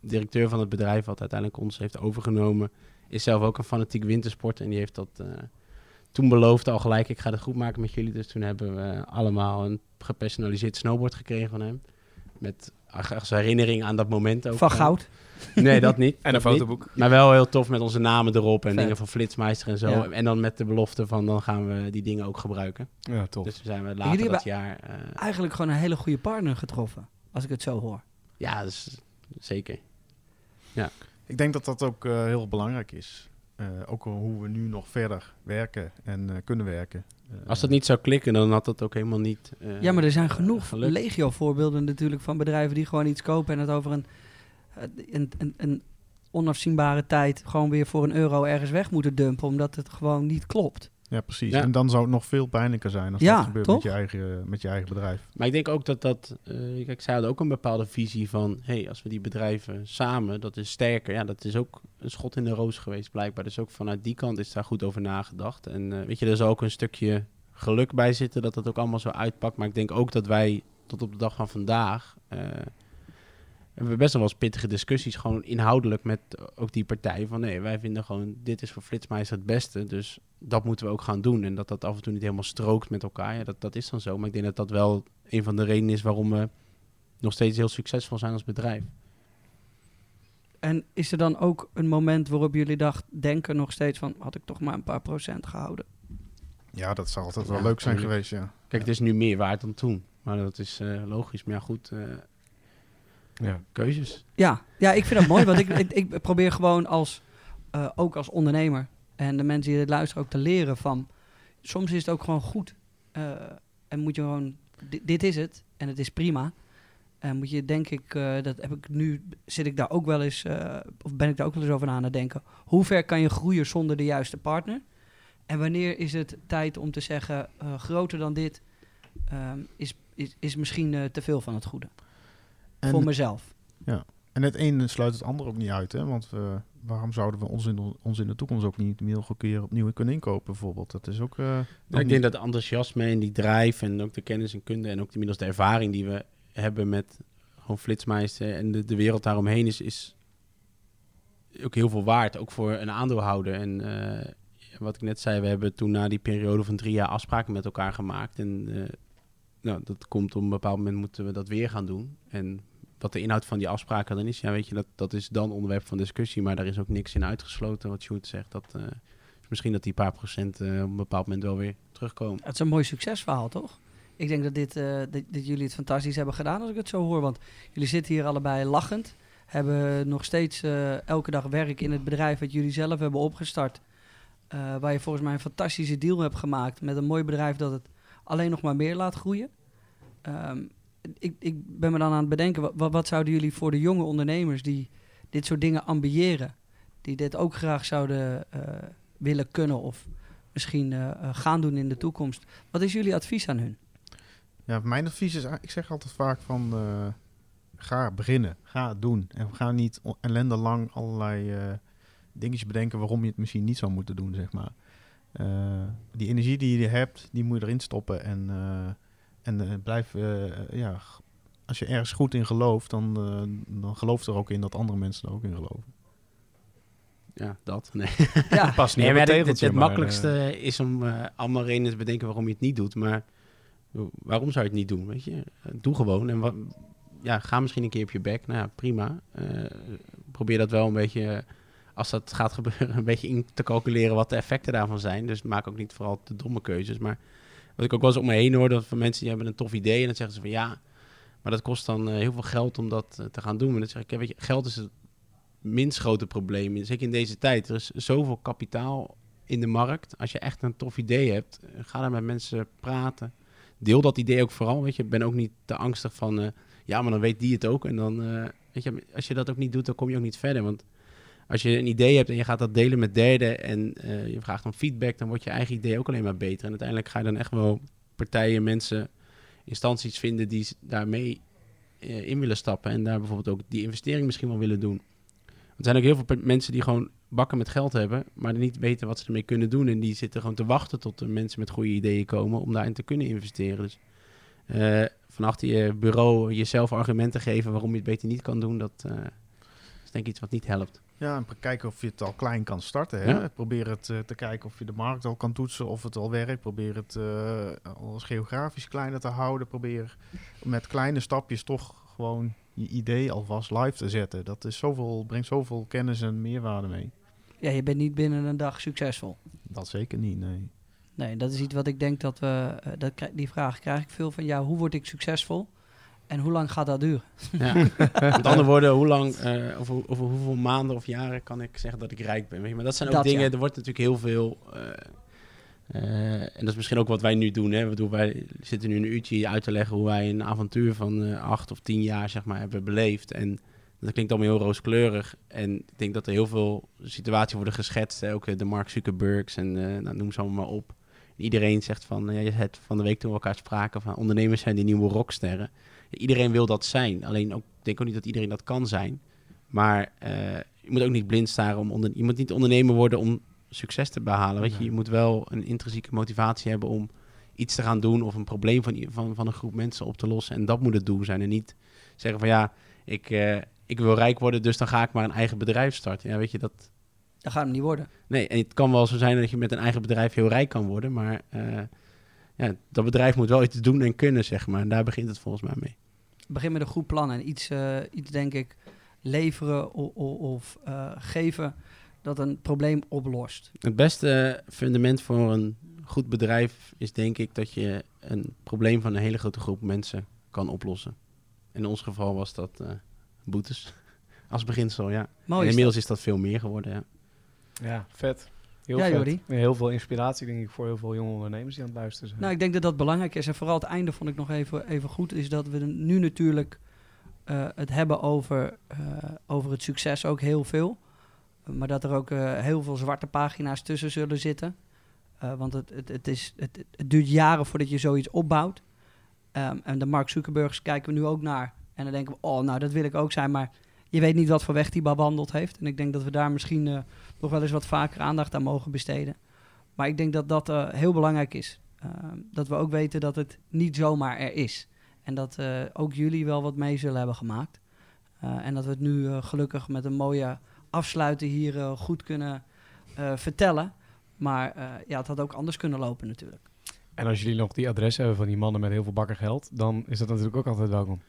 directeur van het bedrijf, wat uiteindelijk ons heeft overgenomen... is zelf ook een fanatiek wintersporter. En die heeft dat toen beloofd al gelijk... ik ga het goed maken met jullie. Dus toen hebben we allemaal een gepersonaliseerd snowboard gekregen van hem. Met als herinnering aan dat moment ook. Van eh. goud. Nee, dat niet. En een niet. fotoboek. Maar wel heel tof met onze namen erop en Vet. dingen van Flitsmeister en zo. Ja. En dan met de belofte van dan gaan we die dingen ook gebruiken. Ja, tof. Dus we zijn we later dat jaar... eh, Eigenlijk gewoon een hele goede partner getroffen. Als ik het zo hoor. ja, dus, zeker. Ik denk dat dat ook eh, heel belangrijk is. Eh, ook hoe we nu nog verder werken en eh, kunnen werken. Eh, Als dat niet zou klikken, dan had dat ook helemaal niet eh, Ja, maar er zijn genoeg gelukt. legio voorbeelden natuurlijk van bedrijven die gewoon iets kopen en het over een, een, een, een onafzienbare tijd gewoon weer voor een euro ergens weg moeten dumpen, omdat het gewoon niet klopt. Ja, precies. Ja. En dan zou het nog veel pijnlijker zijn als Ja, dat gebeurt toch? met je, eigen, met je eigen bedrijf. Maar ik denk ook dat dat... eh kijk, zij hadden ook een bepaalde visie van... hey, als we die bedrijven samen, dat is sterker. Ja, dat is ook een schot in de roos geweest blijkbaar. Dus ook vanuit die kant is daar goed over nagedacht. En eh, weet je, er zal ook een stukje geluk bij zitten... dat het ook allemaal zo uitpakt. Maar ik denk ook dat wij tot op de dag van vandaag... eh, hebben we best wel eens pittige discussies, gewoon inhoudelijk met ook die partij. Van nee, wij vinden gewoon, dit is voor Flitsmeister het beste. Dus dat moeten we ook gaan doen. En dat dat af en toe niet helemaal strookt met elkaar. Ja, dat, dat is dan zo. Maar ik denk dat dat wel een van de redenen is waarom we nog steeds heel succesvol zijn als bedrijf. En is er dan ook een moment waarop jullie dacht, denken nog steeds van, had ik toch maar een paar procent gehouden? Ja, dat zou altijd wel Ja, leuk zijn geweest, ja. Kijk, het is nu meer waard dan toen. Maar dat is eh, logisch. Maar ja, goed, eh, Ja. keuzes. Ja, ja, ik vind dat mooi, want ik, ik, ik probeer gewoon als, eh, ook als ondernemer en de mensen die dit luisteren ook te leren van, soms is het ook gewoon goed. eh, en moet je gewoon, di- dit is het en het is prima. En moet je, denk ik, eh, dat heb ik nu, zit ik daar ook wel eens, eh, of ben ik daar ook wel eens over aan het denken. Hoe ver kan je groeien zonder de juiste partner? En wanneer is het tijd om te zeggen, groter dan dit ehm, is, is, is misschien te veel van het goede. En, voor mezelf. en het ene sluit het ander ook niet uit, hè? Want we, waarom zouden we ons in, de, ons in de toekomst ook niet nog een keer opnieuw kunnen inkopen, bijvoorbeeld? Dat is ook... eh, ik niet- denk dat het enthousiasme en die drive en ook de kennis en kunde en ook inmiddels de ervaring die we hebben met gewoon flitsmeister en de, de wereld daaromheen is, is ook heel veel waard, ook voor een aandeelhouder. En eh, wat ik net zei, we hebben toen na die periode van drie jaar afspraken met elkaar gemaakt. En eh, nou, dat komt op een bepaald moment moeten we dat weer gaan doen. En wat de inhoud van die afspraken dan is, ja, weet je, dat, dat is dan onderwerp van discussie, maar daar is ook niks in uitgesloten wat Sjoerd zegt. Dat, is misschien dat die paar procent eh, op een bepaald moment wel weer terugkomen. Het is een mooi succesverhaal, toch? Ik denk dat, dit, eh, dat, dat jullie het fantastisch hebben gedaan als ik het zo hoor. Want jullie zitten hier allebei lachend. Hebben nog steeds elke dag werk in het bedrijf wat jullie zelf hebben opgestart. Waar je volgens mij een fantastische deal hebt gemaakt met een mooi bedrijf dat het alleen nog maar meer laat groeien. Ehm, ik, ik ben me dan aan het bedenken, wat, zouden jullie voor de jonge ondernemers die dit soort dingen ambiëren, die dit ook graag zouden eh, willen kunnen of misschien eh, eh, gaan doen in de toekomst, wat is jullie advies aan hun? Ja, mijn advies is, ik zeg altijd vaak van, ga beginnen, ga het doen. En ga niet o- ellendelang allerlei dingetjes bedenken waarom je het misschien niet zou moeten doen, zeg maar. Die energie die je hebt, die moet je erin stoppen. En, en eh, blijf, eh, ja, als je ergens goed in gelooft, dan, eh, dan geloof er ook in dat andere mensen er ook in geloven. Ja, dat. Nee. Ja, Pas niet Nee, het het, het, tegeltje, het maar, makkelijkste is om eh, allemaal redenen te bedenken waarom je het niet doet. Maar waarom zou je het niet doen? Weet je? Doe gewoon. En wat, ja, ga misschien een keer op je bek. Nou ja, prima. Eh, probeer dat wel een beetje, als dat gaat gebeuren, een beetje in te calculeren wat de effecten daarvan zijn. Dus maak ook niet vooral te domme keuzes. Maar wat ik ook wel eens om me heen hoor, dat van mensen die hebben een tof idee en dan zeggen ze van ja, maar dat kost dan eh, heel veel geld om dat eh, te gaan doen. En dan zeg ik, ja, weet je, geld is het minst grote probleem. Zeker in deze tijd. Er is zoveel kapitaal in de markt. Als je echt een tof idee hebt, eh, ga daar met mensen praten. Deel dat idee ook vooral. Weet je, ben ook niet te angstig van, ja, maar dan weet die het ook. En dan, weet je, als je dat ook niet doet, dan kom je ook niet verder. Want als je een idee hebt en je gaat dat delen met derden en eh, je vraagt om feedback, dan wordt je eigen idee ook alleen maar beter. En uiteindelijk ga je dan echt wel partijen, mensen, instanties vinden die daarmee eh, in willen stappen en daar bijvoorbeeld ook die investering misschien wel willen doen. Er zijn ook heel veel mensen die gewoon bakken met geld hebben, maar niet weten wat ze ermee kunnen doen. En die zitten gewoon te wachten tot er mensen met goede ideeën komen om daarin te kunnen investeren. Dus eh van achter je bureau jezelf argumenten geven waarom je het beter niet kan doen, dat is denk ik iets wat niet helpt. Ja, en kijken of je het al klein kan starten. Hè? Ja. Probeer het eh, te kijken of je de markt al kan toetsen, of het al werkt. Probeer het eh als geografisch kleiner te houden. Probeer met kleine stapjes toch gewoon je idee alvast live te zetten. Dat is zoveel, brengt zoveel kennis en meerwaarde mee. ja, je bent niet binnen een dag succesvol. Dat zeker niet, nee. Nee, dat is iets wat ik denk dat we. eh, dat, die vraag krijg ik veel van jou. Hoe word ik succesvol? En hoe lang gaat dat duren? Ja. Met andere woorden, hoe lang, eh, over, over hoeveel maanden of jaren kan ik zeggen dat ik rijk ben? Weet je? Maar dat zijn ook Dat, dingen, ja. er wordt natuurlijk heel veel. eh, eh, en dat is misschien ook wat wij nu doen. Hè? Ik bedoel, wij zitten nu een uurtje uit te leggen hoe wij een avontuur van eh, acht of tien jaar zeg maar, hebben beleefd. En dat klinkt allemaal heel rooskleurig. En ik denk dat er heel veel situaties worden geschetst. Hè? Ook de Mark Zuckerbergs en eh, nou, noem ze allemaal maar op. Iedereen zegt van, je het van de week toen we elkaar spraken, van ondernemers zijn die nieuwe rocksterren. Iedereen wil dat zijn. Alleen ook, ik denk ook niet dat iedereen dat kan zijn. Maar eh, je moet ook niet blind staren om onder, je moet niet ondernemer worden om succes te behalen. Weet je? je moet wel een intrinsieke motivatie hebben om iets te gaan doen of een probleem van, van, van een groep mensen op te lossen. En dat moet het doel zijn. En niet zeggen van ja, ik, eh, ik wil rijk worden, dus dan ga ik maar een eigen bedrijf starten. Ja, weet je, dat, Dat gaat hem niet worden. Nee, en het kan wel zo zijn dat je met een eigen bedrijf heel rijk kan worden, maar eh, ja, dat bedrijf moet wel iets doen en kunnen, zeg maar. En daar begint het volgens mij mee. Begin met een goed plan en iets, eh, iets denk ik, leveren o- o- of eh, geven dat een probleem oplost. Het beste fundament voor een goed bedrijf is denk ik dat je een probleem van een hele grote groep mensen kan oplossen. In ons geval was dat eh, boetes. Als beginsel, ja. Mooi en is inmiddels is dat veel meer geworden, ja. Ja, vet. Heel Ja. Jordi. Heel veel inspiratie, denk ik, voor heel veel jonge ondernemers die aan het luisteren zijn. Nou, ik denk dat dat belangrijk is. En vooral het einde vond ik nog even, even goed. Is dat we nu natuurlijk eh, het hebben over, eh, over het succes ook heel veel. Maar dat er ook eh, heel veel zwarte pagina's tussen zullen zitten. Want het, het, het, is, het, het duurt jaren voordat je zoiets opbouwt. Ehm, en de Mark Zuckerbergs kijken we nu ook naar. En dan denken we, oh, nou, dat wil ik ook zijn. Maar je weet niet wat voor weg die bewandeld heeft. En ik denk dat we daar misschien nog wel eens wat vaker aandacht aan mogen besteden. Maar ik denk dat dat eh, heel belangrijk is. Ehm, dat we ook weten dat het niet zomaar er is. En dat eh, ook jullie wel wat mee zullen hebben gemaakt. Eh, en dat we het nu eh, gelukkig met een mooie afsluiten hier eh, goed kunnen eh, vertellen. Maar eh, ja, het had ook anders kunnen lopen natuurlijk. En als jullie nog die adres hebben van die mannen met heel veel bakken geld, dan is dat natuurlijk ook altijd welkom.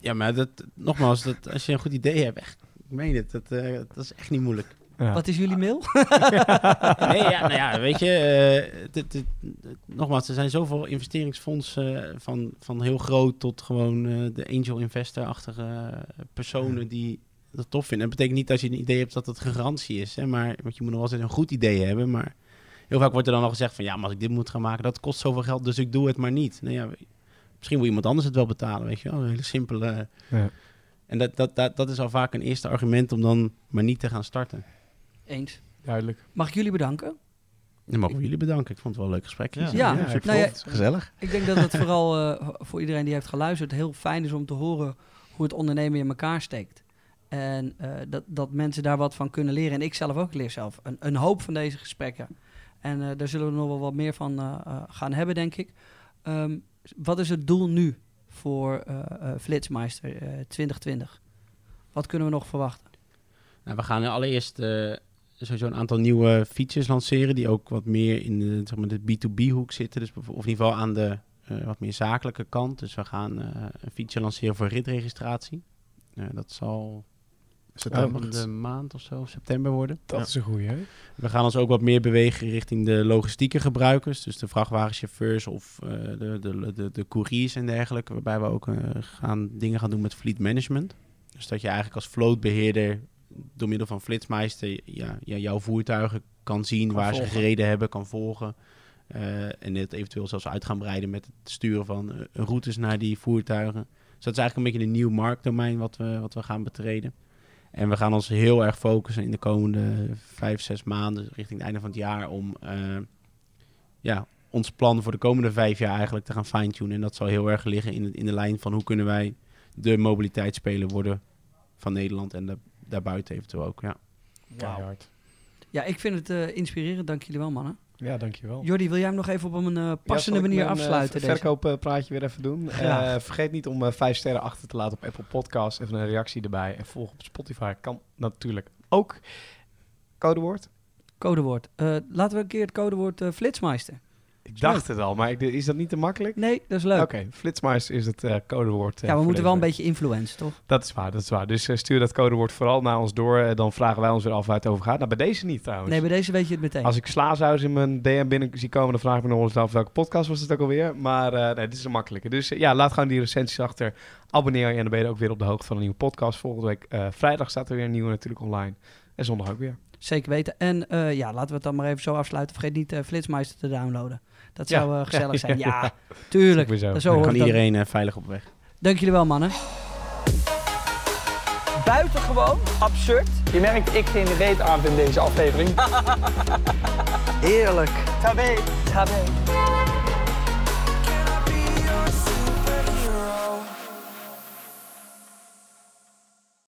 Ja, maar dat, nogmaals, dat, als je een goed idee hebt, echt, ik meen het, dat, eh, dat is echt niet moeilijk. Ja. Wat is jullie mail? Nee, ja, nou ja, weet je, eh, nogmaals, er zijn zoveel investeringsfondsen eh, van, van heel groot tot gewoon eh, de angel investor-achtige eh, personen die dat tof vinden. Dat betekent niet dat je een idee hebt dat het garantie is, hè, maar want je moet nog wel eens een goed idee hebben, maar heel vaak wordt er dan al gezegd van ja, maar als ik dit moet gaan maken, dat kost zoveel geld, dus ik doe het maar niet. Nou ja, misschien wil iemand anders het wel betalen, weet je wel, een hele simpele... Ja. En dat, dat, dat, dat is al vaak een eerste argument om dan maar niet te gaan starten. Eens. Duidelijk. Mag ik jullie bedanken? Dan mogen we jullie bedanken. Ik vond het wel een leuk gesprek. Ja. Ja, ik nou ja, het gezellig. Ik denk dat het vooral eh, voor iedereen die heeft geluisterd heel fijn is om te horen hoe het ondernemen in elkaar steekt. En eh, dat, dat mensen daar wat van kunnen leren. En ik zelf ook leer zelf een, een hoop van deze gesprekken. En eh, daar zullen we nog wel wat meer van gaan hebben, denk ik. Ehm, wat is het doel nu voor Flitsmeister eh, 2020? Wat kunnen we nog verwachten? Nou, we gaan allereerst eh, sowieso een aantal nieuwe features lanceren. Die ook wat meer in de, zeg maar, de B2B-hoek zitten. Dus of in ieder geval aan de eh, wat meer zakelijke kant. Dus we gaan eh, een feature lanceren voor ritregistratie. Eh, dat zal de maand of zo, september worden. Dat Ja. is een goeie, hè? We gaan ons ook wat meer bewegen richting de logistieke gebruikers. Dus de vrachtwagenchauffeurs of de, de, de, de couriers en dergelijke. Waarbij we ook gaan, dingen gaan doen met fleet management. Dus dat je eigenlijk als vlootbeheerder door middel van Flitsmeister ja, ja, jouw voertuigen kan zien Kan waar ze gereden hebben, kan volgen. Eh, en het eventueel zelfs uit gaan breiden met het sturen van eh, routes naar die voertuigen. Dus dat is eigenlijk een beetje een nieuw marktdomein wat we, wat we gaan betreden. En we gaan ons heel erg focussen in de komende vijf, zes maanden, richting het einde van het jaar, om eh, ja, ons plan voor de komende vijf jaar eigenlijk te gaan fine-tunen. En dat zal heel erg liggen in, in de lijn van hoe kunnen wij de mobiliteitsspeler worden van Nederland en da- daarbuiten eventueel ook. Ja. Ja, ik vind het eh, inspirerend. Dank jullie wel, mannen. Ja, dankjewel. Jordi, wil jij hem nog even op een eh, passende manier mijn, eh, afsluiten? deze? verkooppraatje weer even doen. Eh, vergeet niet om eh, vijf sterren achter te laten op Apple Podcasts. Even een reactie erbij. En volg op Spotify kan natuurlijk ook. Codewoord? Codewoord. Eh, laten we een keer het codewoord eh, Flitsmeister. Ik dacht het al, maar ik, is dat niet te makkelijk? Nee, dat is leuk. Oké, Flitsmeister is het eh, codewoord. eh, ja, we moeten wel een beetje influence, toch? Dat is waar, dat is waar. Dus eh, stuur dat codewoord vooral naar ons door. dan vragen wij ons weer af waar het over gaat. Nou, bij deze niet trouwens. Nee, bij deze weet je het meteen. Als ik Slaasaus in mijn DM binnen zie komen, dan vraag ik me nog eens af welke podcast was het ook alweer. Maar nee, dit is een makkelijke. Dus ja, laat gewoon die recensies achter. Abonneer je en dan ben je ook weer op de hoogte van een nieuwe podcast. Volgende week vrijdag staat er weer een nieuwe natuurlijk online. En zondag ook weer. Zeker weten. En ja, laten we het dan maar even zo afsluiten. Vergeet niet Flitsmeister te downloaden. Dat Ja. zou eh, gezellig zijn. Ja, ja. tuurlijk. Zo Ja. hoort kan iedereen eh, veilig op weg. Dank jullie wel, mannen. Buitengewoon absurd. Je merkt, ik geen reet aan in deze aflevering. Heerlijk. Tabé. Tabé.